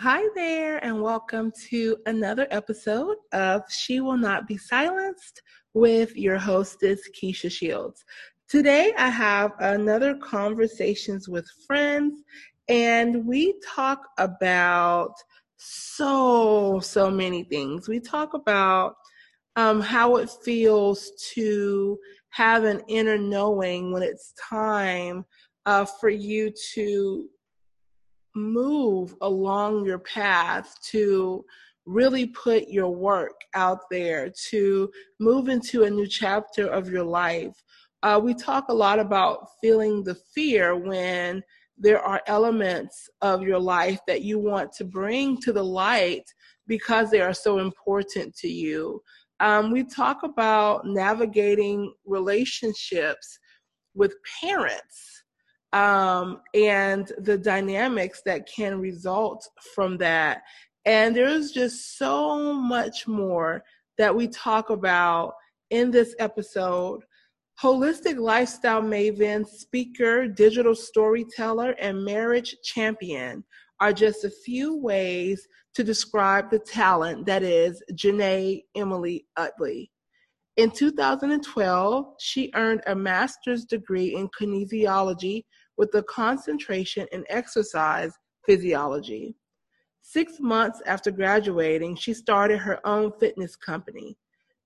Hi there, and welcome to another episode of She Will Not Be Silenced with your hostess, Keisha Shields. Today, I have another Conversations with Friends, and we talk about so, so many things. We talk about um, how it feels to have an inner knowing when it's time uh, for you to move along your path to really put your work out there to move into a new chapter of your life. Uh, we talk a lot about feeling the fear when there are elements of your life that you want to bring to the light because they are so important to you. Um, we talk about navigating relationships with parents um, and the dynamics that can result from that. And there's just so much more that we talk about in this episode. Holistic lifestyle maven, speaker, digital storyteller, and marriage champion are just a few ways to describe the talent that is Janae Emily Utley. In 2012, she earned a master's degree in kinesiology with a concentration in exercise physiology. Six months after graduating, she started her own fitness company.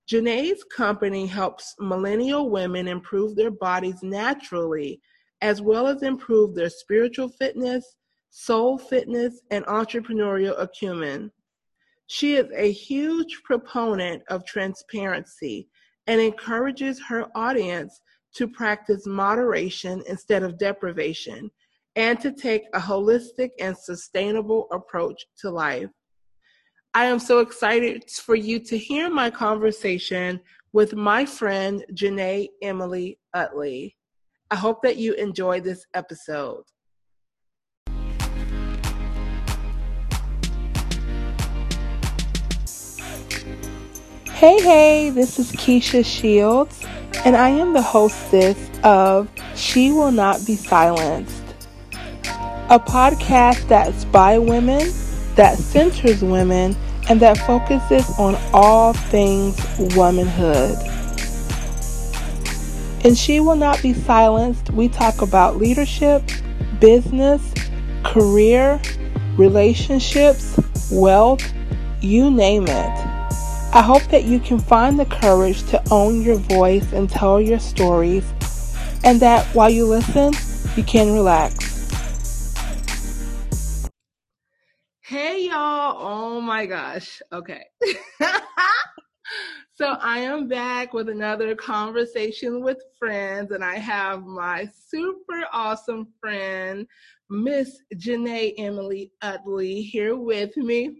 Janae's company helps millennial women improve their bodies naturally, as well as improve their spiritual fitness, soul fitness, and entrepreneurial acumen. She is a huge proponent of transparency and encourages her audience to practice moderation instead of deprivation and to take a holistic and sustainable approach to life. I am so excited for you to hear my conversation with my friend Janae Emily Utley. I hope that you enjoy this episode. Hey, hey, this is Keisha Shields, and I am the hostess of She Will Not Be Silenced, a podcast that's by women, that centers women, and that focuses on all things womanhood. In She Will Not Be Silenced, we talk about leadership, business, career, relationships, wealth, you name it. I hope that you can find the courage to own your voice and tell your stories, and that while you listen, you can relax. Hey, y'all. Oh my gosh. Okay. so I am back with another conversation with friends, and I have my super awesome friend, Miss Janae Emily Utley, here with me.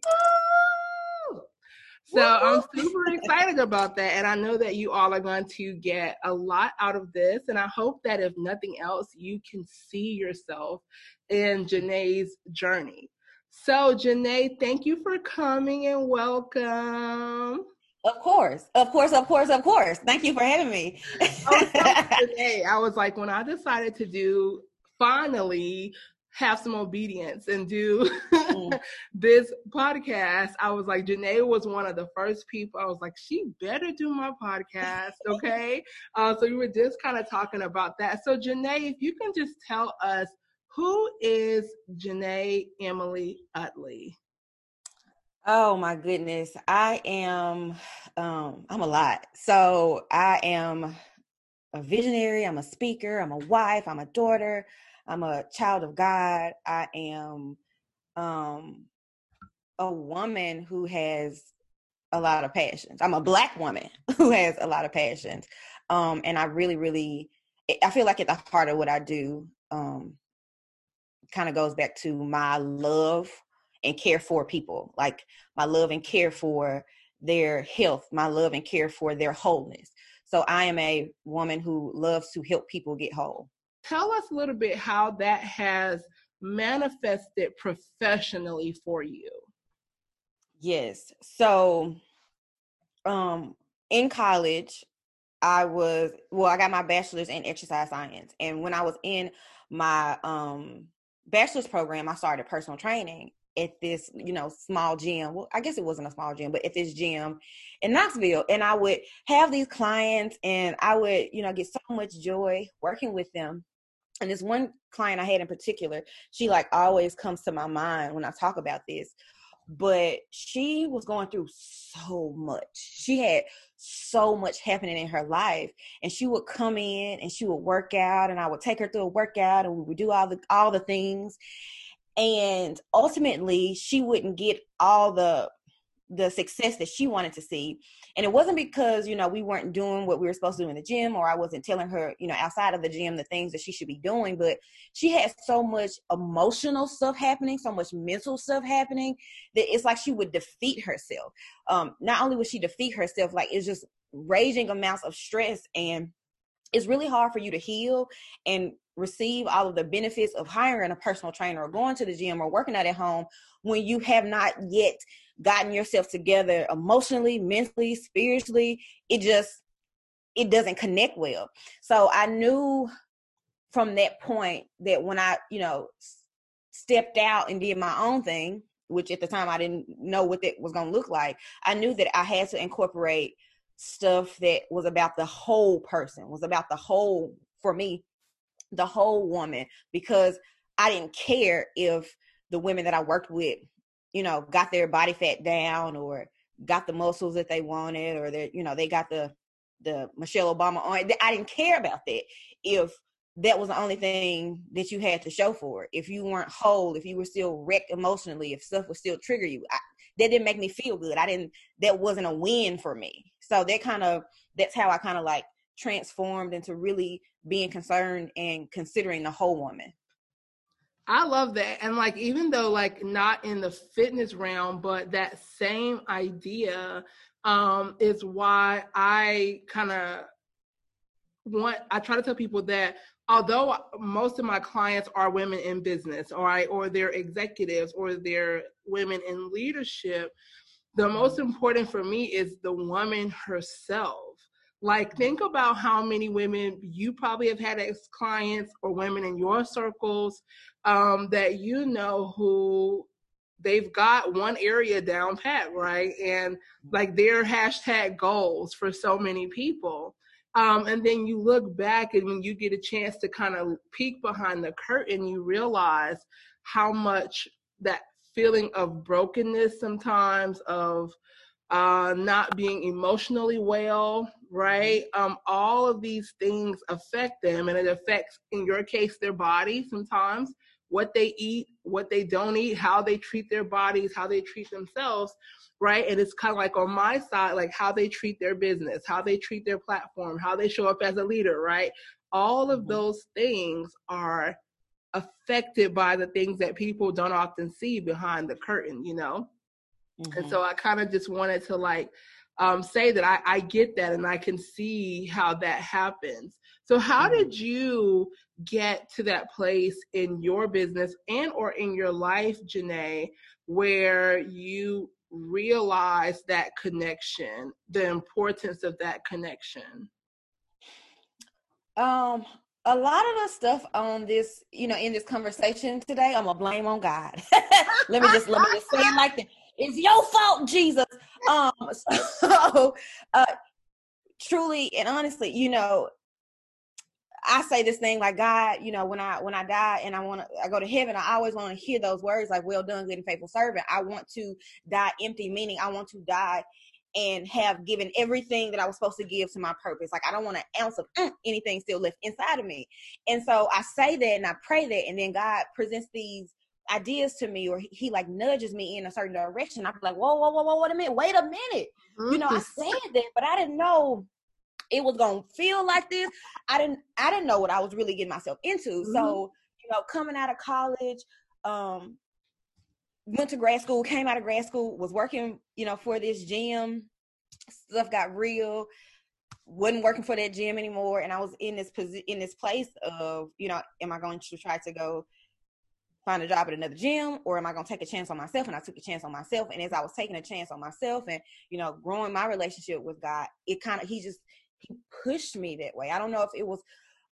So I'm super excited about that. And I know that you all are going to get a lot out of this. And I hope that if nothing else, you can see yourself in Janae's journey. So, Janae, thank you for coming and welcome. Of course, of course, of course, of course. Thank you for having me. oh, so I was like, when I decided to do finally have some obedience and do mm. this podcast, I was like, Janae was one of the first people. I was like, she better do my podcast, okay? uh, so we were just kind of talking about that. So, Janae, if you can just tell us who is Janae Emily Utley? Oh my goodness. I am um I'm a lot. So I am a visionary, I'm a speaker, I'm a wife, I'm a daughter, I'm a child of God. I am um, a woman who has a lot of passions. I'm a black woman who has a lot of passions. Um, and I really, really, I feel like at the heart of what I do, um, kind of goes back to my love and care for people, like my love and care for their health, my love and care for their wholeness. So I am a woman who loves to help people get whole. Tell us a little bit how that has manifested professionally for you. Yes. So um in college I was well I got my bachelor's in exercise science and when I was in my um bachelor's program, I started personal training at this, you know, small gym. Well, I guess it wasn't a small gym, but at this gym in Knoxville. And I would have these clients and I would, you know, get so much joy working with them. And this one client I had in particular, she mm. like always comes to my mind when I talk about this. But she was going through so much. She had so much happening in her life. And she would come in and she would work out and I would take her through a workout and we would do all the all the things and ultimately she wouldn't get all the the success that she wanted to see and it wasn't because you know we weren't doing what we were supposed to do in the gym or i wasn't telling her you know outside of the gym the things that she should be doing but she had so much emotional stuff happening so much mental stuff happening that it's like she would defeat herself. Um not only would she defeat herself like it's just raging amounts of stress and it's really hard for you to heal and receive all of the benefits of hiring a personal trainer or going to the gym or working out at home when you have not yet gotten yourself together emotionally, mentally, spiritually. It just it doesn't connect well. So I knew from that point that when I, you know, stepped out and did my own thing, which at the time I didn't know what that was going to look like, I knew that I had to incorporate stuff that was about the whole person, was about the whole for me the whole woman because I didn't care if the women that I worked with, you know, got their body fat down or got the muscles that they wanted or that, you know, they got the the Michelle Obama on. I didn't care about that if that was the only thing that you had to show for it. If you weren't whole, if you were still wrecked emotionally, if stuff would still trigger you, I, that didn't make me feel good. I didn't. That wasn't a win for me. So that kind of that's how I kind of like transformed into really being concerned and considering the whole woman. I love that. And like even though like not in the fitness realm, but that same idea um is why I kind of want I try to tell people that although most of my clients are women in business or I, or they're executives or they're women in leadership, the most important for me is the woman herself like, think about how many women you probably have had as clients or women in your circles um, that you know who they've got one area down pat, right? And like their hashtag goals for so many people. Um, and then you look back and when you get a chance to kind of peek behind the curtain, you realize how much that feeling of brokenness sometimes, of uh, not being emotionally well, right? Um, all of these things affect them, and it affects, in your case, their body sometimes, what they eat, what they don't eat, how they treat their bodies, how they treat themselves, right? And it's kind of like on my side, like how they treat their business, how they treat their platform, how they show up as a leader, right? All of mm-hmm. those things are affected by the things that people don't often see behind the curtain, you know? Mm-hmm. And so I kind of just wanted to like um, say that I, I get that and I can see how that happens. So how mm-hmm. did you get to that place in your business and or in your life, Janae, where you realize that connection, the importance of that connection? Um, a lot of the stuff on this, you know, in this conversation today, I'm gonna blame on God. let me just let me just say it like that. It's your fault, Jesus. Um, so uh, truly and honestly, you know, I say this thing like God, you know, when I when I die and I want to I go to heaven, I always want to hear those words like "Well done, good and faithful servant." I want to die empty, meaning I want to die and have given everything that I was supposed to give to my purpose. Like I don't want an ounce of mm, anything still left inside of me. And so I say that and I pray that, and then God presents these ideas to me or he, he, like nudges me in a certain direction, I'm like, whoa, whoa, whoa, whoa, wait a minute, wait a minute. Mm-hmm. You know, I said that, but I didn't know it was gonna feel like this. I didn't I didn't know what I was really getting myself into. Mm-hmm. So, you know, coming out of college, um, went to grad school, came out of grad school, was working, you know, for this gym. Stuff got real wasn't working for that gym anymore and i was in this position in this place of you know am i going to try to go find a job at another gym or am I going to take a chance on myself? And I took a chance on myself. And as I was taking a chance on myself and, you know, growing my relationship with God, it kind of, he just, he pushed me that way. I don't know if it was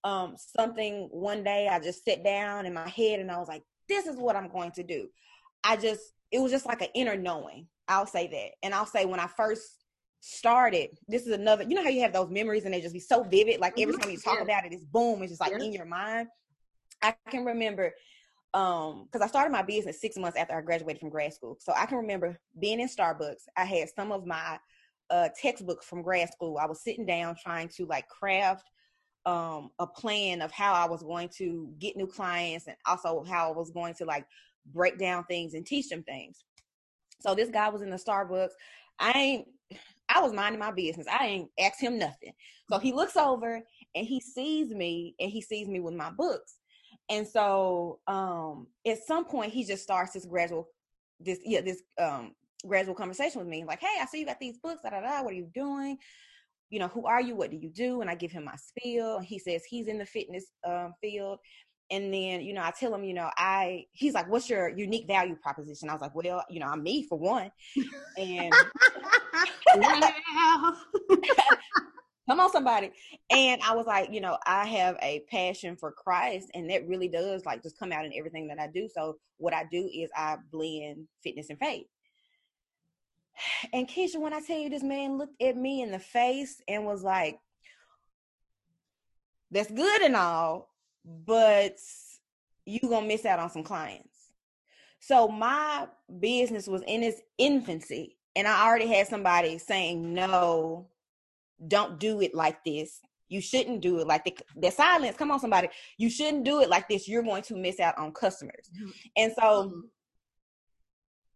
um, something one day I just sat down in my head and I was like, this is what I'm going to do. I just, it was just like an inner knowing. I'll say that. And I'll say when I first started, this is another, you know how you have those memories and they just be so vivid. Like every mm-hmm. time you talk about it, it's boom, it's just like in your mind. I can remember um because i started my business six months after i graduated from grad school. So i can remember being in starbucks. I had some of my uh textbooks from grad school. I was sitting down trying to like craft um a plan of how i was going to get new clients and also how i was going to like break down things and teach them things. So this guy was in the starbucks. I ain't i was minding my business. I ain't asked him nothing. So he looks over and he sees me and he sees me with my books and so um at some point he just starts this gradual this yeah this um gradual conversation with me like hey i see you got these books da, da, da, what are you doing? You know who are you? What do you do? And i give him my spiel he says he's in the fitness um, field. And then you know i tell him you know i he's like what's your unique value proposition? I was like well you know i'm me for one. And come on somebody. And i was like you know i have a passion for christ and that really does like just come out in everything that i do. So what i do is i blend fitness and faith. And keisha when i tell you this man looked at me in the face and was like that's good and all but you gonna miss out on some clients. So my business was in its infancy and i already had somebody saying no don't do it like this. You shouldn't do it like the, the silence. Come on, somebody. You shouldn't do it like this. You're going to miss out on customers. Mm-hmm. And so.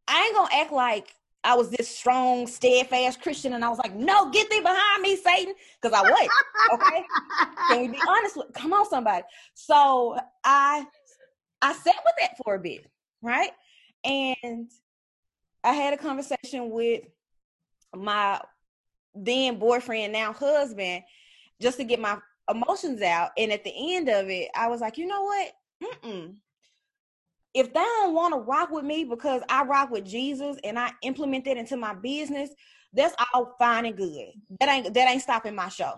I ain't gonna act like I was this strong, steadfast Christian, and I was like, "No, get thee behind me, Satan," because I was. Okay, can we be honest? With, come on, somebody. So I, I sat with that for a bit, right? And I had a conversation with my then boyfriend, now husband, just to get my emotions out. And at the end of it, I was like, you know what? Mm-mm. If they don't want to rock with me because I rock with Jesus and I implement that into my business, that's all fine and good. That ain't that ain't stopping my show.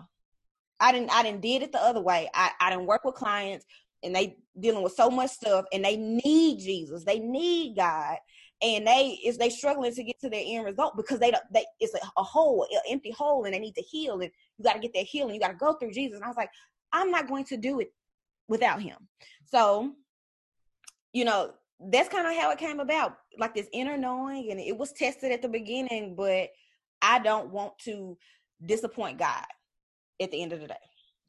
I didn't I didn't did it the other way. I, I didn't work with clients and they dealing with so much stuff and they need Jesus. They need God and they is they struggling to get to their end result because they don't they it's a, a hole an empty hole and they need to heal and you got to get that healing you got to go through jesus. And i was like i'm not going to do it without him. So you know that's kind of how it came about like this inner knowing and it was tested at the beginning but i don't want to disappoint god at the end of the day.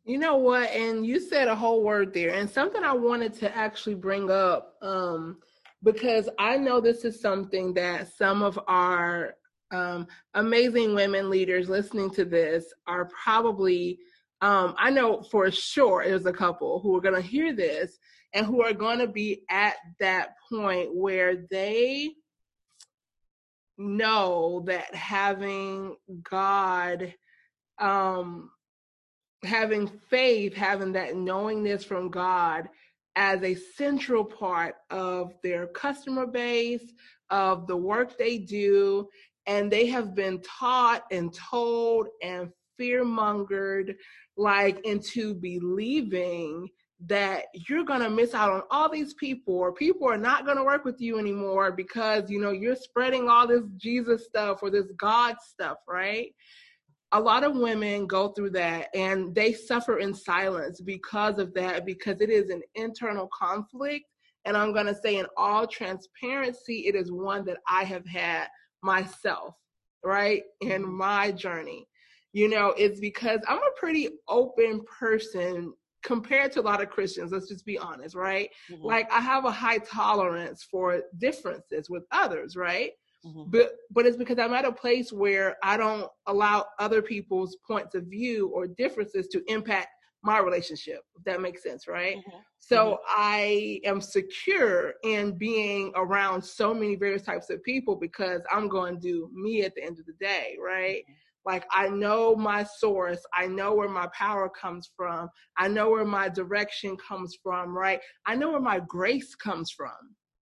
You know what? And you said a whole word there and something i wanted to actually bring up um because I know this is something that some of our um, amazing women leaders listening to this are probably, um, I know for sure there's a couple who are going to hear this and who are going to be at that point where they know that having God, um, having faith, having that knowingness from God as a central part of their customer base, of the work they do, and they have been taught and told and fear mongered like into believing that you're going to miss out on all these people or people are not going to work with you anymore because you know you're spreading all this jesus stuff or this god stuff right a lot of women go through that and they suffer in silence because of that because it is an internal conflict and i'm going to say in all transparency it is one that i have had myself right in mm-hmm. my journey you know it's because i'm a pretty open person compared to a lot of christians let's just be honest right mm-hmm. like i have a high tolerance for differences with others right Mm-hmm. But but it's because I'm at a place where I don't allow other people's points of view or differences to impact my relationship, if that makes sense, right? Mm-hmm. So mm-hmm. I am secure in being around so many various types of people because I'm going to do me at the end of the day, right? Mm-hmm. Like I know my source, I know where my power comes from, I know where my direction comes from, right? I know where my grace comes from.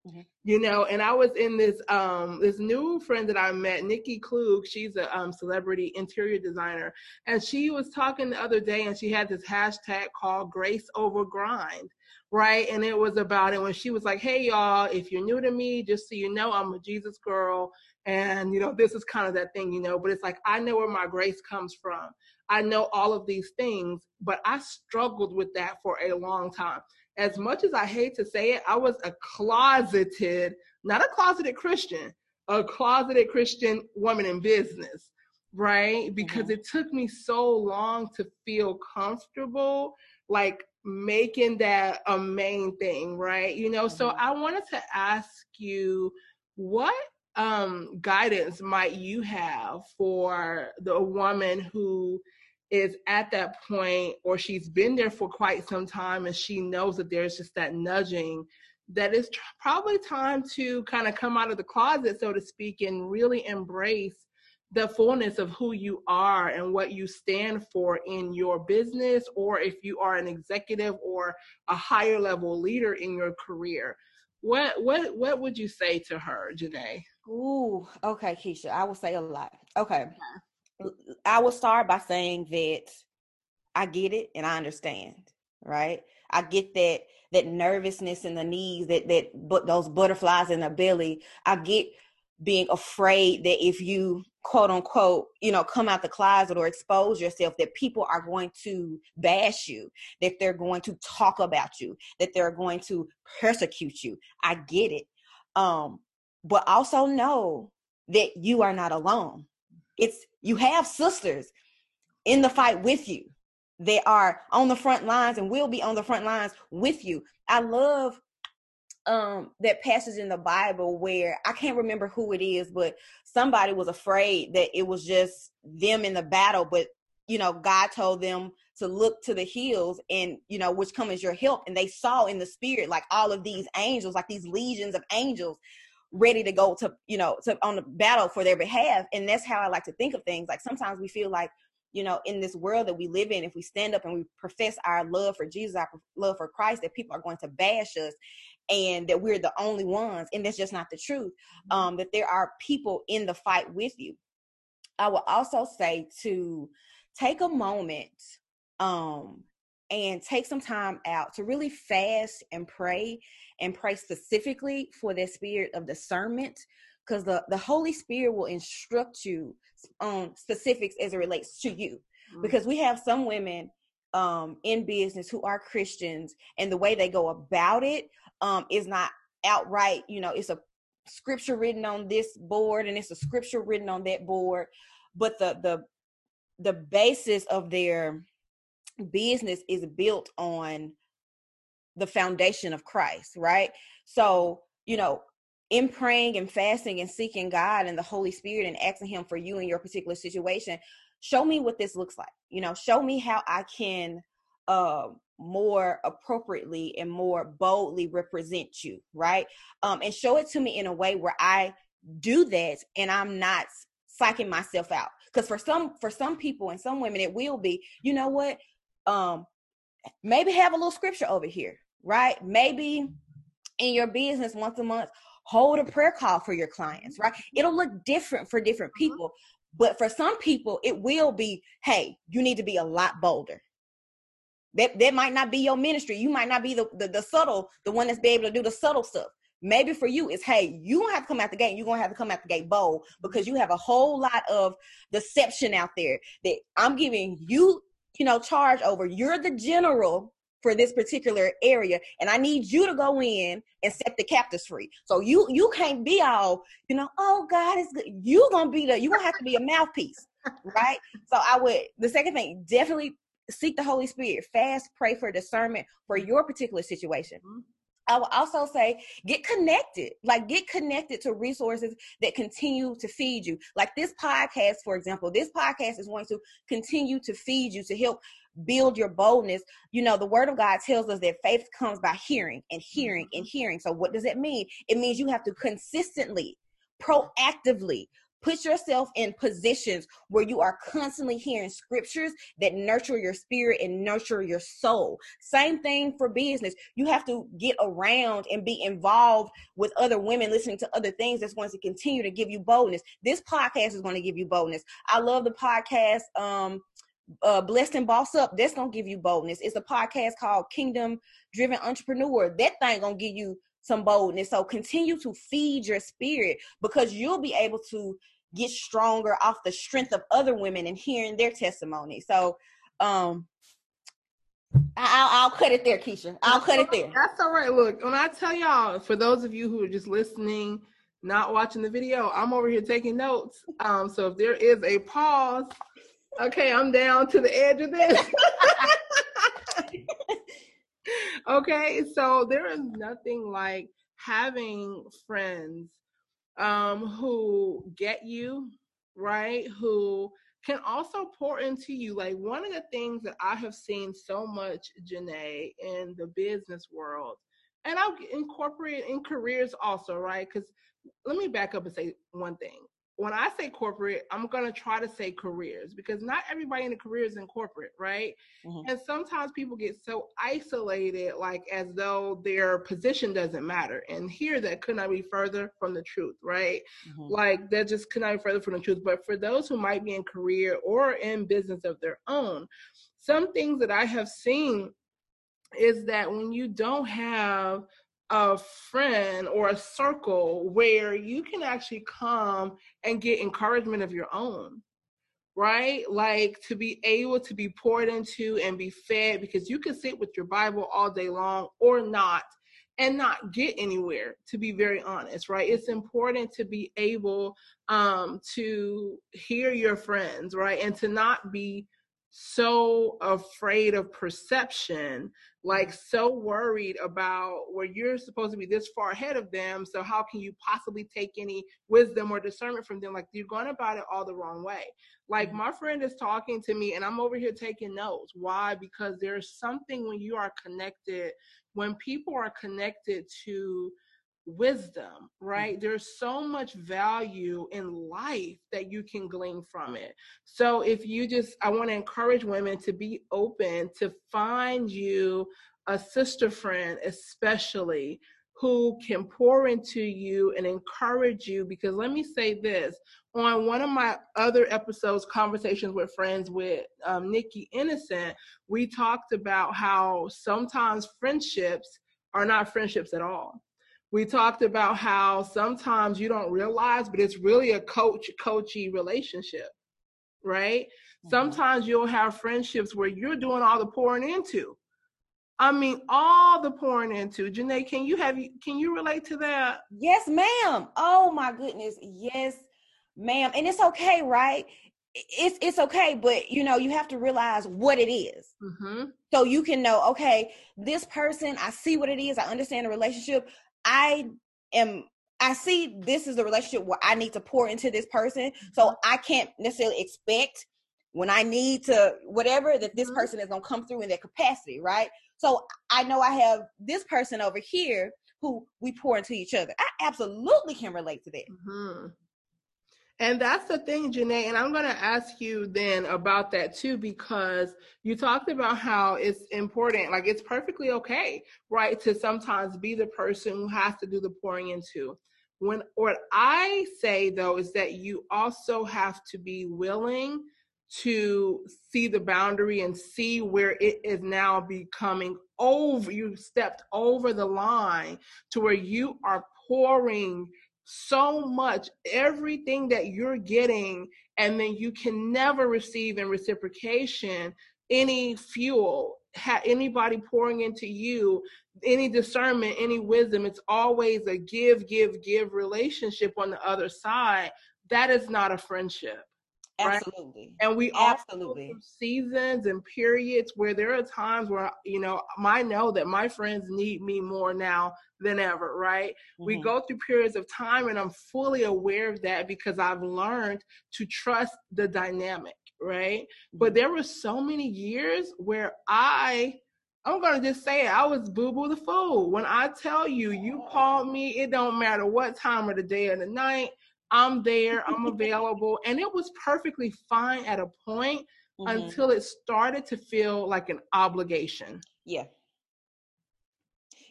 Mm-hmm. You know, and I was in this um this new friend that I met, Nikki Klugh. She's a um, celebrity interior designer, and she was talking the other day, and she had this hashtag called "Grace Over Grind," right? And it was about it when she was like, "Hey y'all, if you're new to me, just so you know, I'm a Jesus girl." And you know, this is kind of that thing, you know, but it's like I know where my grace comes from. I know all of these things, but I struggled with that for a long time. As much as I hate to say it, I was a closeted, not a closeted Christian, a closeted Christian woman in business, right? Because mm-hmm. it took me so long to feel comfortable, like making that a main thing, right? You know, mm-hmm. so I wanted to ask you what um guidance might you have for the woman who is at that point or she's been there for quite some time and she knows that there's just that nudging that it's probably time to kind of come out of the closet so to speak and really embrace the fullness of who you are and what you stand for in your business or if you are an executive or a higher level leader in your career. What what what would you say to her janae? Ooh okay keisha i will say a lot. Okay I will start by saying that I get it and I understand, right? I get that that nervousness in the knees, that that but those butterflies in the belly. I get being afraid that if you quote unquote, you know, come out the closet or expose yourself, that people are going to bash you, that they're going to talk about you, that they're going to persecute you. I get it. Um, but also know that you are not alone it's you have sisters in the fight with you. They are on the front lines and will be on the front lines with you. I love um that passage in the Bible where I can't remember who it is, but somebody was afraid that it was just them in the battle, but you know, God told them to look to the hills and you know which comes your help and they saw in the spirit like all of these angels like these legions of angels ready to go to you know to on the battle for their behalf and that's how i like to think of things like sometimes we feel like you know in this world that we live in if we stand up and we profess our love for jesus our love for christ that people are going to bash us and that we're the only ones and that's just not the truth mm-hmm. um that there are people in the fight with you i will also say to take a moment um and take some time out to really fast and pray and pray specifically for that spirit of discernment because the, the Holy Spirit will instruct you on specifics as it relates to you. Mm-hmm. Because we have some women um, in business who are Christians, and the way they go about it um, is not outright, you know, it's a scripture written on this board and it's a scripture written on that board, but the the the basis of their business is built on the foundation of Christ, right? So, you know, in praying and fasting and seeking God and the Holy Spirit and asking Him for you in your particular situation, show me what this looks like. You know, show me how I can uh, more appropriately and more boldly represent you, right? Um, and show it to me in a way where I do that and I'm not psyching myself out. Because for some for some people and some women, it will be, you know what? um maybe have a little scripture over here right? Maybe in your business once a month hold a prayer call for your clients right? It'll look different for different mm-hmm. people but for some people it will be hey you need to be a lot bolder. That that might not be your ministry. You might not be the, the, the subtle the one that's be able to do the subtle stuff. Maybe for you it's hey you don't have to come out the gate you're gonna have to come out the gate bold because you have a whole lot of deception out there that i'm giving you you know, charge over. You're the general for this particular area and i need you to go in and set the captives free. So you you can't be all you know oh god is good. You gonna be the you gonna have to be a mouthpiece right? So i would the second thing definitely seek the holy spirit. Fast pray for discernment for your particular situation. Mm-hmm. I will also say get connected, like get connected to resources that continue to feed you. Like this podcast, for example, this podcast is going to continue to feed you to help build your boldness. You know, the word of God tells us that faith comes by hearing and hearing and mm-hmm. hearing. So, what does it mean? It means you have to consistently, proactively Put yourself in positions where you are constantly hearing scriptures that nurture your spirit and nurture your soul. Same thing for business. You have to get around and be involved with other women, listening to other things that's going to continue to give you boldness. This podcast is going to give you boldness. I love the podcast. Um, uh, Blessed and Boss Up, that's gonna give you boldness. It's a podcast called Kingdom Driven Entrepreneur. That thing gonna give you some boldness. So continue to feed your spirit because you'll be able to get stronger off the strength of other women and hearing their testimony. So um I'll, I'll cut it there, Keisha. I'll cut it there. That's all right. Look, when I tell y'all, for those of you who are just listening, not watching the video, I'm over here taking notes. Um, so if there is a pause, okay, I'm down to the edge of this. okay, so there is nothing like having friends um, who get you, right? Who can also pour into you. Like one of the things that I have seen so much, Janae, in the business world, and I'll incorporate in careers also, right? Because let me back up and say one thing when I say corporate, I'm going to try to say careers because not everybody in the career is in corporate, right? Mm-hmm. And sometimes people get so isolated, like as though their position doesn't matter. And here, that could not be further from the truth, right? Mm-hmm. Like that just could not be further from the truth. But for those who might be in career or in business of their own, some things that I have seen is that when you don't have a friend or a circle where you can actually come and get encouragement of your own right? Like to be able to be poured into and be fed because you can sit with your bible all day long or not and not get anywhere to be very honest right? It's important to be able um to hear your friends right? And to not be so afraid of perception, like so worried about where you're supposed to be this far ahead of them. So how can you possibly take any wisdom or discernment from them? Like you're going about it all the wrong way. Like mm-hmm. my friend is talking to me and I'm over here taking notes. Why? Because there's something when you are connected, when people are connected to wisdom, right? Mm-hmm. There's so much value in life that you can glean from it. So if you just, I want to encourage women to be open to find you a sister friend, especially who can pour into you and encourage you. Because let me say this on one of my other episodes, Conversations with Friends with um, Nikki Innocent, we talked about how sometimes friendships are not friendships at all we talked about how sometimes you don't realize, but it's really a coach coachy relationship, right? Mm-hmm. Sometimes you'll have friendships where you're doing all the pouring into. I mean, all the pouring into. Janae, can you have can you relate to that? Yes, ma'am. Oh my goodness, yes, ma'am. And it's okay, right? It's it's okay, but you know you have to realize what it is. Mm-hmm. so you can know. Okay, this person, I see what it is. I understand the relationship. I am I see this is a relationship where I need to pour into this person. So mm-hmm. I can't necessarily expect when I need to whatever that this mm-hmm. person is gonna come through in their capacity, right? So I know I have this person over here who we pour into each other. I absolutely can relate to that. Mm-hmm. And that's the thing, Janae. And I'm going to ask you then about that too, because you talked about how it's important, like it's perfectly okay, right, to sometimes be the person who has to do the pouring into. When what I say though is that you also have to be willing to see the boundary and see where it is now becoming over. You stepped over the line to where you are pouring so much everything that you're getting and then you can never receive in reciprocation any fuel ha- anybody pouring into you any discernment any wisdom. It's always a give give give relationship on the other side. That is not a friendship Absolutely. Right? And we absolutely seasons and periods where there are times where you know I know that my friends need me more now than ever, right? Mm-hmm. We go through periods of time and I'm fully aware of that because I've learned to trust the dynamic, right? Mm-hmm. But there were so many years where I I'm gonna just say it. I was boo boo the fool. When I tell you, you call me, it don't matter what time of the day or the night. I'm there, I'm available. And it was perfectly fine at a point mm-hmm. until it started to feel like an obligation. Yeah.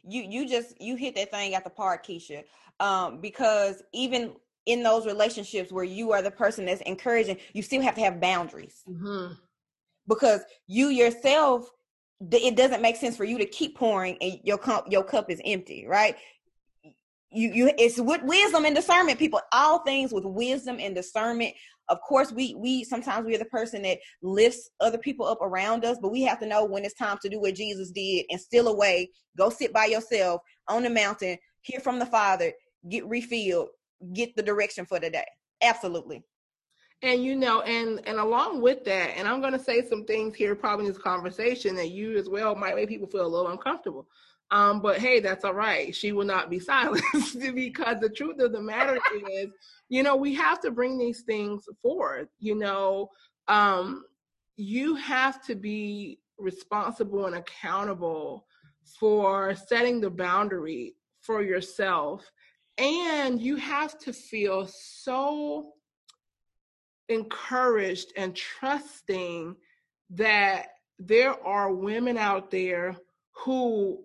You you just you hit that thing at the park, Keisha. Um, because even in those relationships where you are the person that's encouraging, you still have to have boundaries. Mm-hmm. because you yourself it doesn't make sense for you to keep pouring and your cup your cup is empty right you you it's with wisdom and discernment people. All things with wisdom and discernment. Of course we we sometimes we're the person that lifts other people up around us but we have to know when it's time to do what jesus did and steal away. Go sit by yourself on the mountain hear from the father get refilled get the direction for the day. Absolutely. And you know and and along with that and i'm going to say some things here probably in this conversation that you as well might make people feel a little uncomfortable um, but hey that's all right. She will not be silenced because the truth of the matter is you know we have to bring these things forth you know? Um, you have to be responsible and accountable for setting the boundary for yourself. And you have to feel so encouraged and trusting that there are women out there who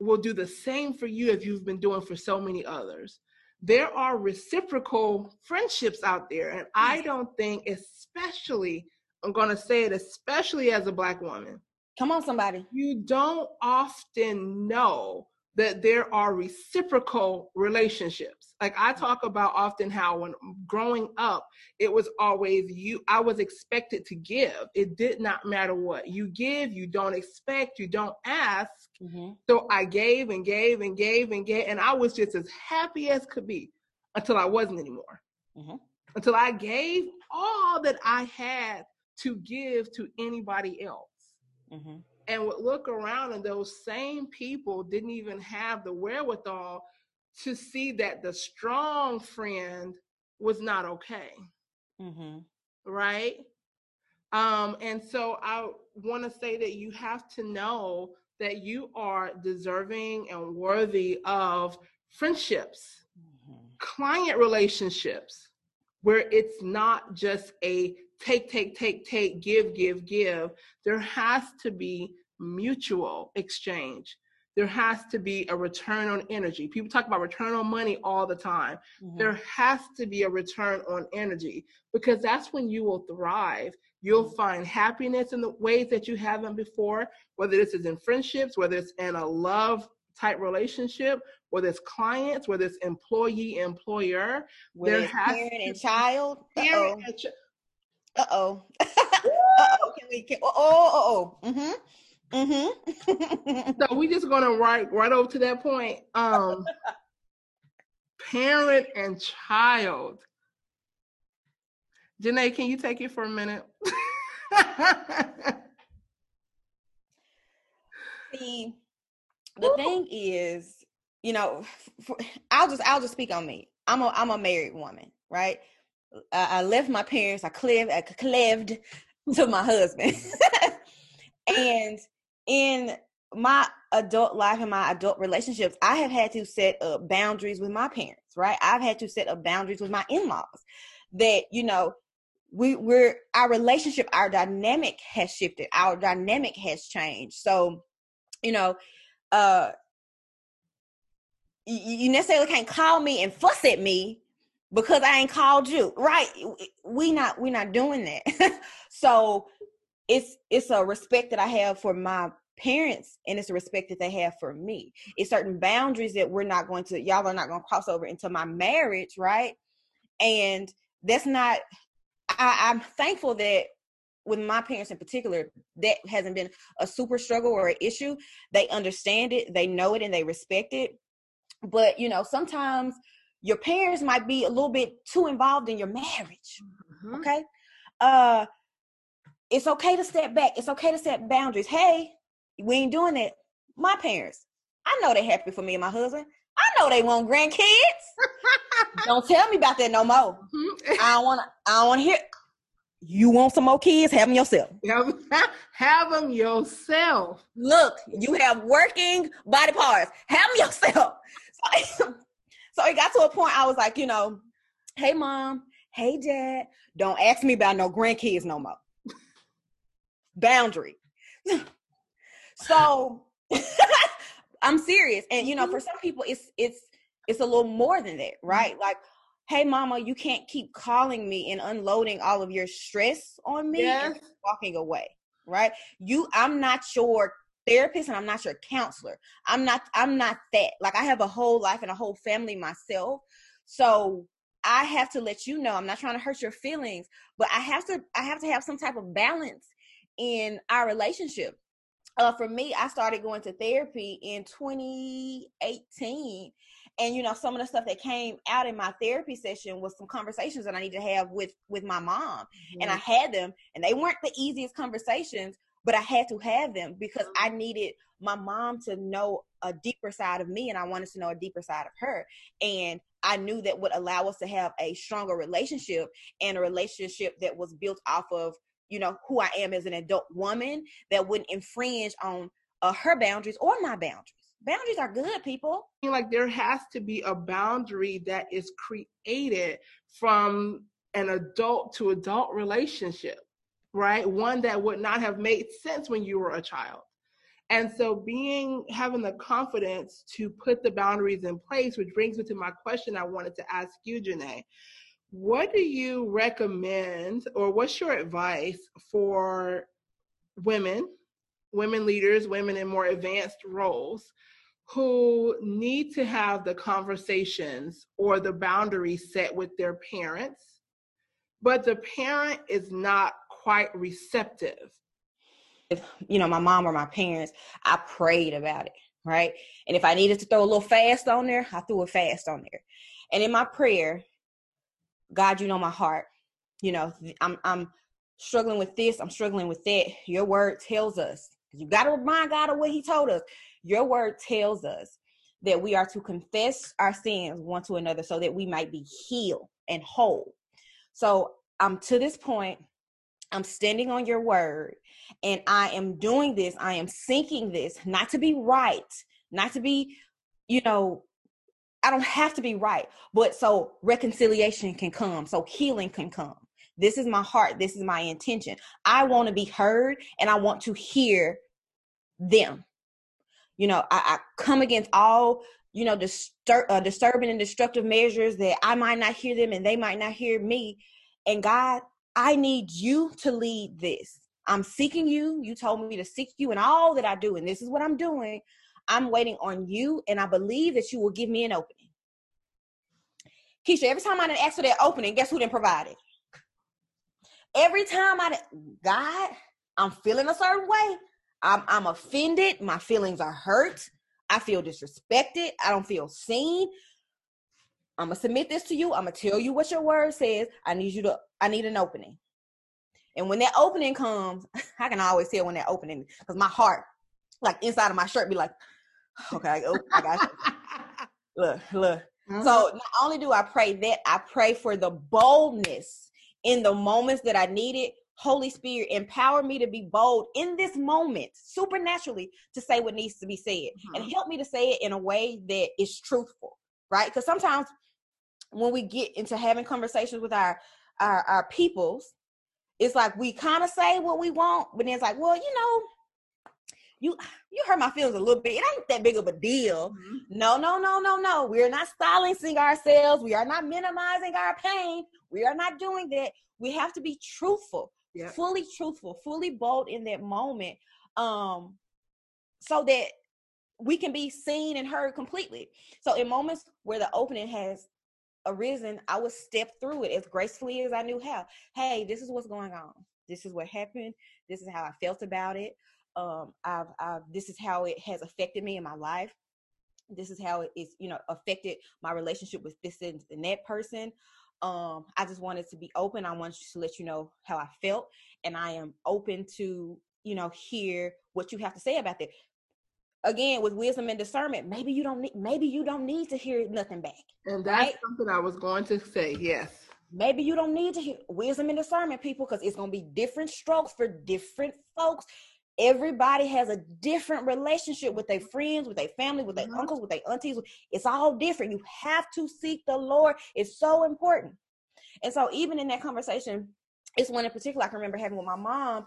will do the same for you as you've been doing for so many others. There are reciprocal friendships out there. And I don't think, especially, I'm going to say it, especially as a Black woman. Come on, somebody. You don't often know that there are reciprocal relationships. Like I mm. talk about often how when growing up, it was always you, I was expected to give. It did not matter what. You give, you don't expect, you don't ask. Mm-hmm. So I gave and gave and gave and gave. And I was just as happy as could be until I wasn't anymore. Mm-hmm. Until I gave all that I had to give to anybody else. Mm-hmm and would look around and those same people didn't even have the wherewithal to see that the strong friend was not okay mm-hmm. right um and so i want to say that you have to know that you are deserving and worthy of friendships mm-hmm. client relationships where it's not just a take, take, take, take, give, give, give. There has to be mutual exchange. There has to be a return on energy. People talk about return on money all the time. Mm-hmm. There has to be a return on energy because that's when you will thrive. You'll find happiness in the ways that you haven't before, whether this is in friendships, whether it's in a love type relationship, whether it's clients, whether it's employee employer. Whether there has parent and child. Parent and child uh oh. uh oh. Can we? Can, oh. Oh. oh. Mm-hmm. Mm-hmm. so we just gonna right right over to that point. Um, parent and child. Janae, can you take it for a minute? See, the thing is, you know, for, I'll just I'll just speak on me. I'm a I'm a married woman, right? I left my parents. I cleaved, I cleaved to my husband, and in my adult life and my adult relationships, I have had to set up boundaries with my parents. Right, I've had to set up boundaries with my in-laws. That you know, we we're our relationship, our dynamic has shifted. Our dynamic has changed. So, you know, uh, you necessarily can't call me and fuss at me because I ain't called you. Right. We not we not doing that. so it's it's a respect that I have for my parents and it's a respect that they have for me. It's certain boundaries that we're not going to y'all are not going to cross over into my marriage, right? And that's not I, I'm thankful that with my parents in particular, that hasn't been a super struggle or an issue. They understand it, they know it, and they respect it. But you know, sometimes your parents might be a little bit too involved in your marriage. Mm-hmm. Okay. Uh it's okay to step back. It's okay to set boundaries. Hey, we ain't doing that. My parents, I know they're happy for me and my husband. I know they want grandkids. don't tell me about that no more. Mm-hmm. I don't want to. I don't want to hear. You want some more kids? Have them yourself. Have, have them yourself. Look, you have working body parts. Have them yourself. So, So it got to a point I was like, you know, hey mom, hey dad, don't ask me about no grandkids no more. Boundary. so I'm serious. And you know, for mm-hmm. some people it's it's it's a little more than that, right? Like, hey mama, you can't keep calling me and unloading all of your stress on me yes. and walking away. right? You, I'm not your therapist and I'm not your counselor. I'm not, I'm not that. Like I have a whole life and a whole family myself. So I have to let you know I'm not trying to hurt your feelings, but I have to I have to have some type of balance in our relationship. Uh, for me, I started going to therapy in 2018, and you know some of the stuff that came out in my therapy session was some conversations that I need to have with with my mom, mm-hmm. and I mm-hmm. had them, and they weren't the easiest conversations, but I had to have them because I mm-hmm. needed my mom to know a deeper side of me, and I wanted to know a deeper side of her, and I knew that would allow us to have a stronger relationship and a relationship that was built off of, you know, who I am as an adult woman that wouldn't infringe on uh, her boundaries or my boundaries. Boundaries are good, people. Like there has to be a boundary that is created from an adult to adult relationship, right? One that would not have made sense when you were a child. And so being having the confidence to put the boundaries in place, which brings me to my question I wanted to ask you, Janae. What do you recommend or what's your advice for women, women leaders, women in more advanced roles who need to have the conversations or the boundaries set with their parents, but the parent is not quite receptive if you know my mom or my parents, I prayed about it, right? And if I needed to throw a little fast on there, I threw a fast on there. And in my prayer, God, you know my heart. You know, I'm I'm struggling with this, I'm struggling with that. Your word tells us. You got to remind God of what He told us. Your word tells us that we are to confess our sins one to another so that we might be healed and whole. So I'm to this point, I'm standing on your word and I am doing this. I am seeking this, not to be right, not to be, you know, I don't have to be right, but so reconciliation can come, so healing can come. This is my heart. This is my intention. I want to be heard and I want to hear them. You know, I, I come against all, you know, distur- uh, disturbing and destructive measures that I might not hear them and they might not hear me. And God, I need you to lead this. I'm seeking you. You told me to seek you in all that I do, and this is what I'm doing. I'm waiting on you, and I believe that you will give me an opening. Keisha, every time I didn't ask for that opening, guess who didn't provide it? Every time I, God, I'm feeling a certain way. I'm, I'm offended. My feelings are hurt. I feel disrespected. I don't feel seen. I'm gonna submit this to you. I'm gonna tell you what your word says. I need you to, I need an opening. And when that opening comes, I can always tell when that opening, because my heart, like inside of my shirt, be like, okay, I oh, I got you. look, look. Mm-hmm. So not only do I pray that, I pray for the boldness in the moments that I need it. Holy Spirit, empower me to be bold in this moment, supernaturally, to say what needs to be said, mm-hmm. and help me to say it in a way that is truthful, right? Because sometimes when we get into having conversations with our our, our peoples, it's like we kind of say what we want, but then it's like, well, you know, you you hurt my feelings a little bit. It ain't that big of a deal. Mm-hmm. No, no, no, no, no. We're not silencing ourselves. We are not minimizing our pain. We are not doing that. We have to be truthful, yep. fully truthful, fully bold in that moment, um, so that we can be seen and heard completely. So in moments where the opening has arisen, I would step through it as gracefully as I knew how. Hey, this is what's going on. This is what happened. This is how I felt about it. Um, I've, I've, this is how it has affected me in my life. This is how it is, you know, affected my relationship with this and, that person. Um, I just wanted to be open. I wanted to let you know how I felt, and I am open to, you know, hear what you have to say about that again with wisdom and discernment maybe you don't need maybe you don't need to hear nothing back and that's right? something i was going to say yes maybe you don't need to hear wisdom and discernment people because it's going to be different strokes for different folks everybody has a different relationship with their friends with their family with their mm-hmm. uncles with their aunties it's all different you have to seek the lord it's so important and so even in that conversation it's one in particular i can remember having with my mom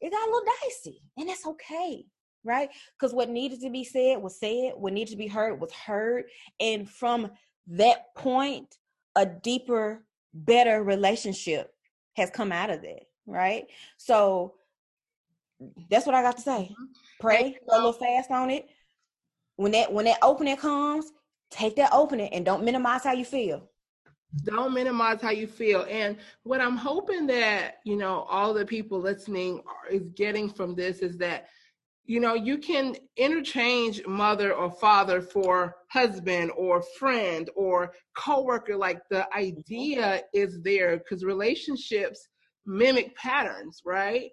it got a little dicey and that's okay right? Because what needed to be said was said, what needed to be heard was heard. And from that point, a deeper, better relationship has come out of that, right? So That's what I got to say. Mm-hmm. Pray, go a little fast on it. When that when that opening comes, take that opening and don't minimize how you feel. Don't minimize how you feel. And what I'm hoping that, you know, all the people listening are, is getting from this is that you know you can interchange mother or father for husband or friend or coworker like the idea is there because relationships mimic patterns right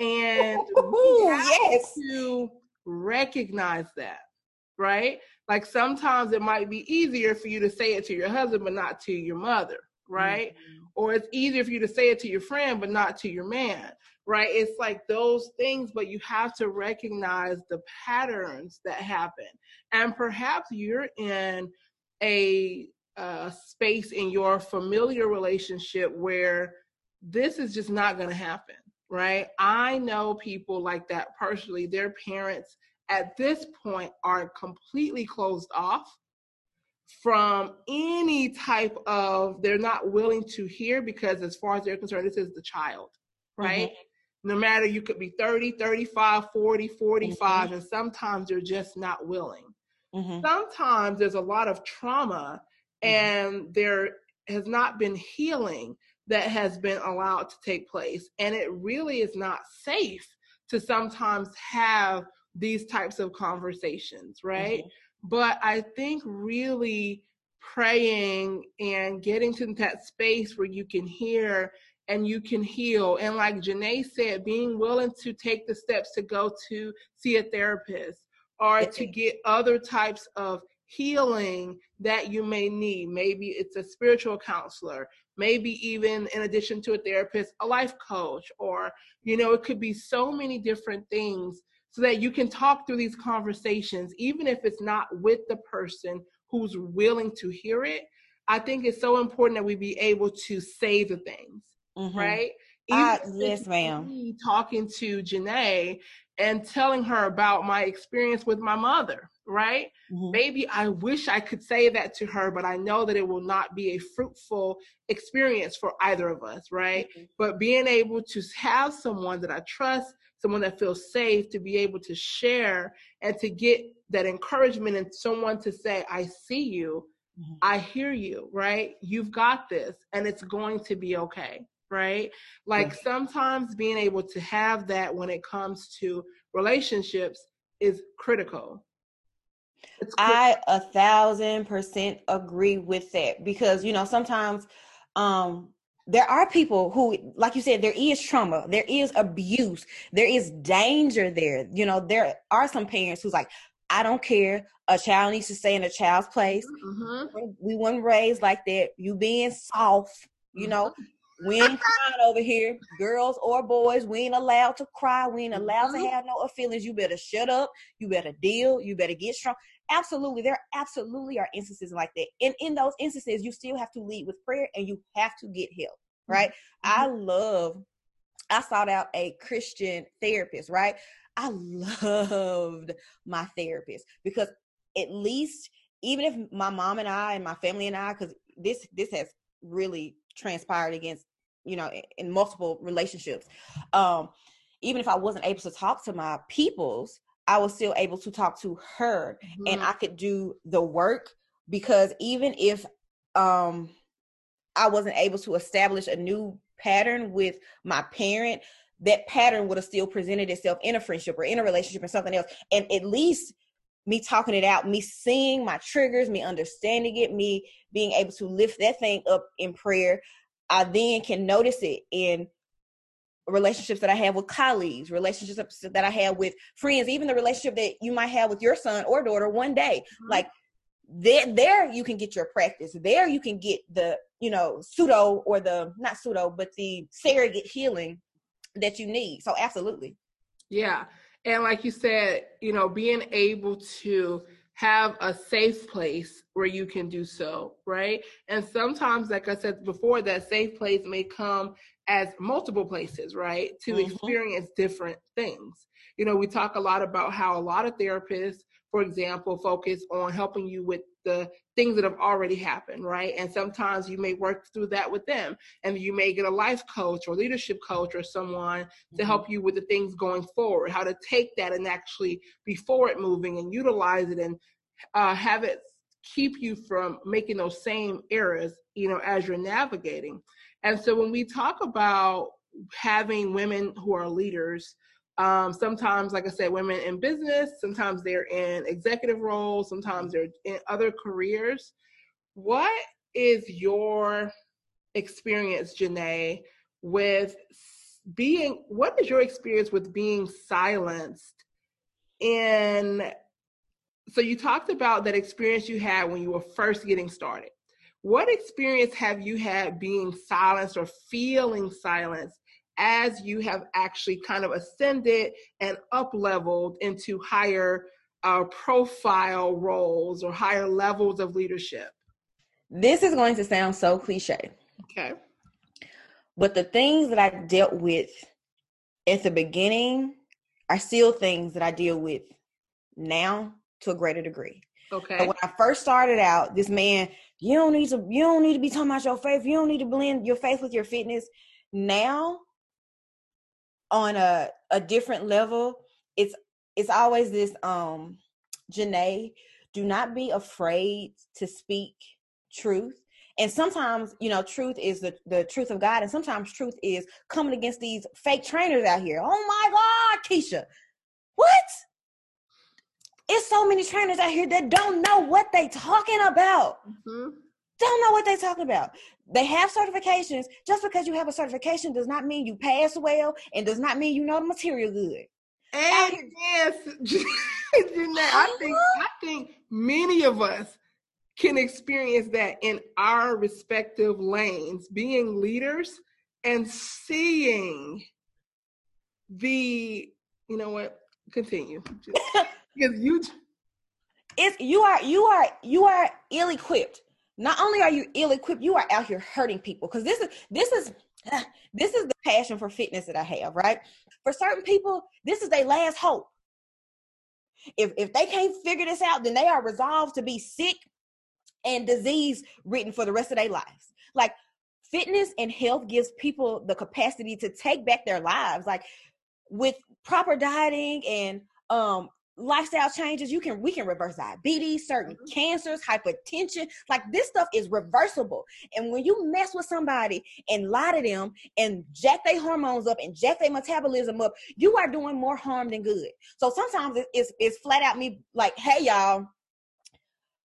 and Ooh, yes. to recognize that right like sometimes it might be easier for you to say it to your husband but not to your mother right mm-hmm. or it's easier for you to say it to your friend but not to your man right? It's like those things, but you have to recognize the patterns that happen. And perhaps you're in a, a space in your familiar relationship where this is just not going to happen, right? I know people like that personally. Their parents at this point are completely closed off from any type of they're not willing to hear because as far as they're concerned this is the child right mm-hmm no matter you could be 30 35 40 45 mm-hmm. and sometimes they're just not willing mm-hmm. sometimes there's a lot of trauma mm-hmm. and there has not been healing that has been allowed to take place and it really is not safe to sometimes have these types of conversations right mm-hmm. but i think really praying and getting to that space where you can hear and you can heal. And like Janae said, being willing to take the steps to go to see a therapist or to get other types of healing that you may need. Maybe it's a spiritual counselor, maybe even in addition to a therapist, a life coach, or, you know, it could be so many different things so that you can talk through these conversations, even if it's not with the person who's willing to hear it. I think it's so important that we be able to say the things mm-hmm. right? Uh, yes, ma'am. Talking to Janae and telling her about my experience with my mother, right? Mm-hmm. Maybe I wish I could say that to her, but I know that it will not be a fruitful experience for either of us, right? Mm-hmm. But being able to have someone that I trust, someone that feels safe to be able to share and to get that encouragement and someone to say, I see you, mm-hmm. I hear you, right? You've got this, and it's going to be okay right? Like sometimes being able to have that when it comes to relationships is critical. I a thousand percent agree with that because you know sometimes um there are people who like you said there is trauma there is abuse there is danger there you know there are some parents who's like i don't care a child needs to stay in a child's place mm-hmm. we weren't raised like that you being soft you mm-hmm. know we ain't crying over here, girls or boys. We ain't allowed to cry. We ain't allowed mm-hmm. to have no feelings. You better shut up. You better deal. You better get strong. Absolutely, there absolutely are instances like that. And in those instances, you still have to lead with prayer and you have to get help. Right? Mm-hmm. I love. I sought out a Christian therapist. Right? I loved my therapist because at least even if my mom and I and my family and I, because this this has really transpired against you know in multiple relationships um even if i wasn't able to talk to my peoples i was still able to talk to her mm-hmm. and i could do the work because even if um i wasn't able to establish a new pattern with my parent that pattern would have still presented itself in a friendship or in a relationship or something else and at least me talking it out me seeing my triggers me understanding it me being able to lift that thing up in prayer I then can notice it in relationships that I have with colleagues, relationships that I have with friends, even the relationship that you might have with your son or daughter one day. Mm-hmm. Like there, there you can get your practice. There you can get the, you know, pseudo or the not pseudo, but the surrogate healing that you need. So absolutely. Yeah. And like you said, you know, being able to have a safe place where you can do so, right? And sometimes, like I said before, that safe place may come as multiple places, right? To mm-hmm. experience different things. You know, we talk a lot about how a lot of therapists, for example, focus on helping you with the things that have already happened, right? And sometimes you may work through that with them, and you may get a life coach or leadership coach or someone mm-hmm. to help you with the things going forward, how to take that and actually be forward moving and utilize it and uh, have it keep you from making those same errors, you know, as you're navigating. And so when we talk about having women who are leaders, um, sometimes, like I said, women in business, sometimes they're in executive roles, sometimes they're in other careers. What is your experience, Janae, with being, what is your experience with being silenced in so you talked about that experience you had when you were first getting started. What experience have you had being silenced or feeling silenced as you have actually kind of ascended and up leveled into higher uh, profile roles or higher levels of leadership? This is going to sound so cliche. Okay. But the things that I dealt with at the beginning are still things that I deal with now to a greater degree. Okay. But when I first started out, this man, you don't need to you don't need to be talking about your faith. You don't need to blend your faith with your fitness. Now, on a a different level, it's it's always this um Janae, do not be afraid to speak truth. And sometimes, you know, truth is the, the truth of God, and sometimes truth is coming against these fake trainers out here. Oh my God, Keisha. What? It's so many trainers out here that don't know what they talking about. Mm-hmm. Don't know what they talking about. They have certifications. Just because you have a certification does not mean you pass well and does not mean you know the material good. And yes, Jeanette, I think I think many of us can experience that in our respective lanes, being leaders and seeing the, you know what, continue. because you it's you are you are you are ill equipped. Not only are you ill equipped, you are out here hurting people. Because this is this is this is the passion for fitness that I have, right? For certain people, this is their last hope. If if they can't figure this out, then they are resolved to be sick and disease written for the rest of their lives. Like fitness and health gives people the capacity to take back their lives. Like with proper dieting and um lifestyle changes you can we can reverse diabetes certain mm-hmm. cancers hypertension like this stuff is reversible. And when you mess with somebody and lie to them and jack their hormones up and jack their metabolism up you are doing more harm than good. So sometimes it's, it's flat out me like hey y'all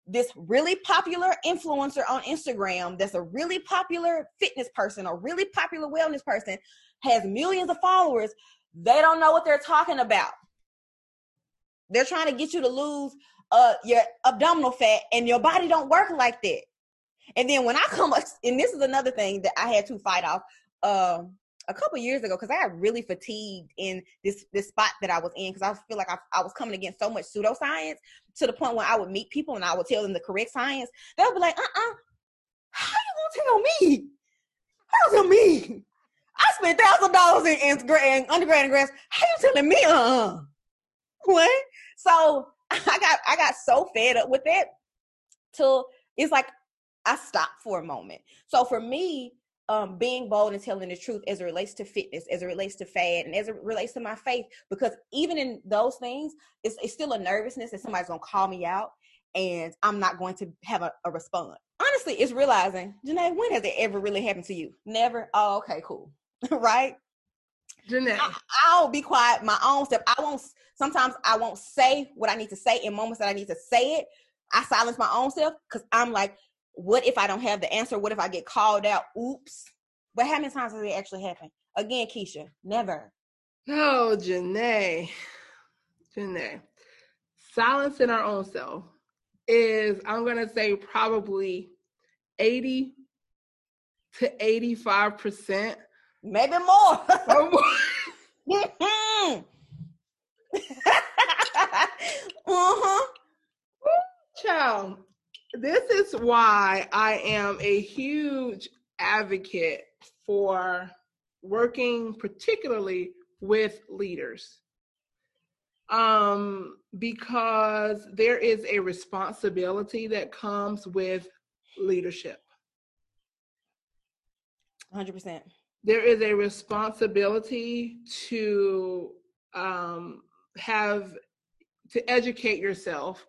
this really popular influencer on Instagram that's a really popular fitness person or really popular wellness person has millions of followers they don't know what they're talking about they're trying to get you to lose uh your abdominal fat and your body don't work like that. And then when I come and this is another thing that I had to fight off um a couple years ago because I got really fatigued in this this spot that I was in because I feel like I, I was coming against so much pseudoscience to the point where I would meet people and I would tell them the correct science. They'll be like, uh-uh, how you gonna tell me? How you tell me? I spent thousand dollars in, in, undergrad and grad. How you telling me uh-uh? What? So I got I got so fed up with it till it's like I stopped for a moment. So for me, um, being bold and telling the truth as it relates to fitness, as it relates to fad, and as it relates to my faith, because even in those things, it's, it's still a nervousness that somebody's gonna call me out and I'm not going to have a, a response. Honestly, it's realizing, Janae, when has it ever really happened to you? Never. Oh, okay, cool. right? Janae. I, I'll be quiet my own self. I won't sometimes I won't say what I need to say in moments that I need to say it. I silence my own self because I'm like, what if I don't have the answer? What if I get called out? Oops. But how many times has it actually happened? Again, Keisha, never. Oh, Janae. Janae. Silencing our own self is, I'm going to say, probably 80 to 85%. Maybe more. uh-huh. Child, this is why I am a huge advocate for working particularly with leaders. um, because there is a responsibility that comes with leadership. 100%. There is a responsibility to um, have to educate yourself.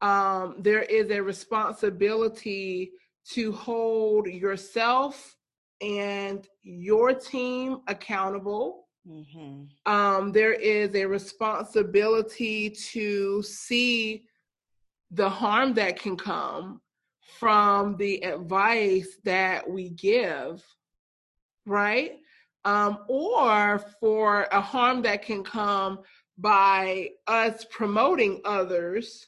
Um, there is a responsibility to hold yourself and your team accountable. Mm-hmm. Um, there is a responsibility to see the harm that can come from the advice that we give, right? Um, or for a harm that can come by us promoting others,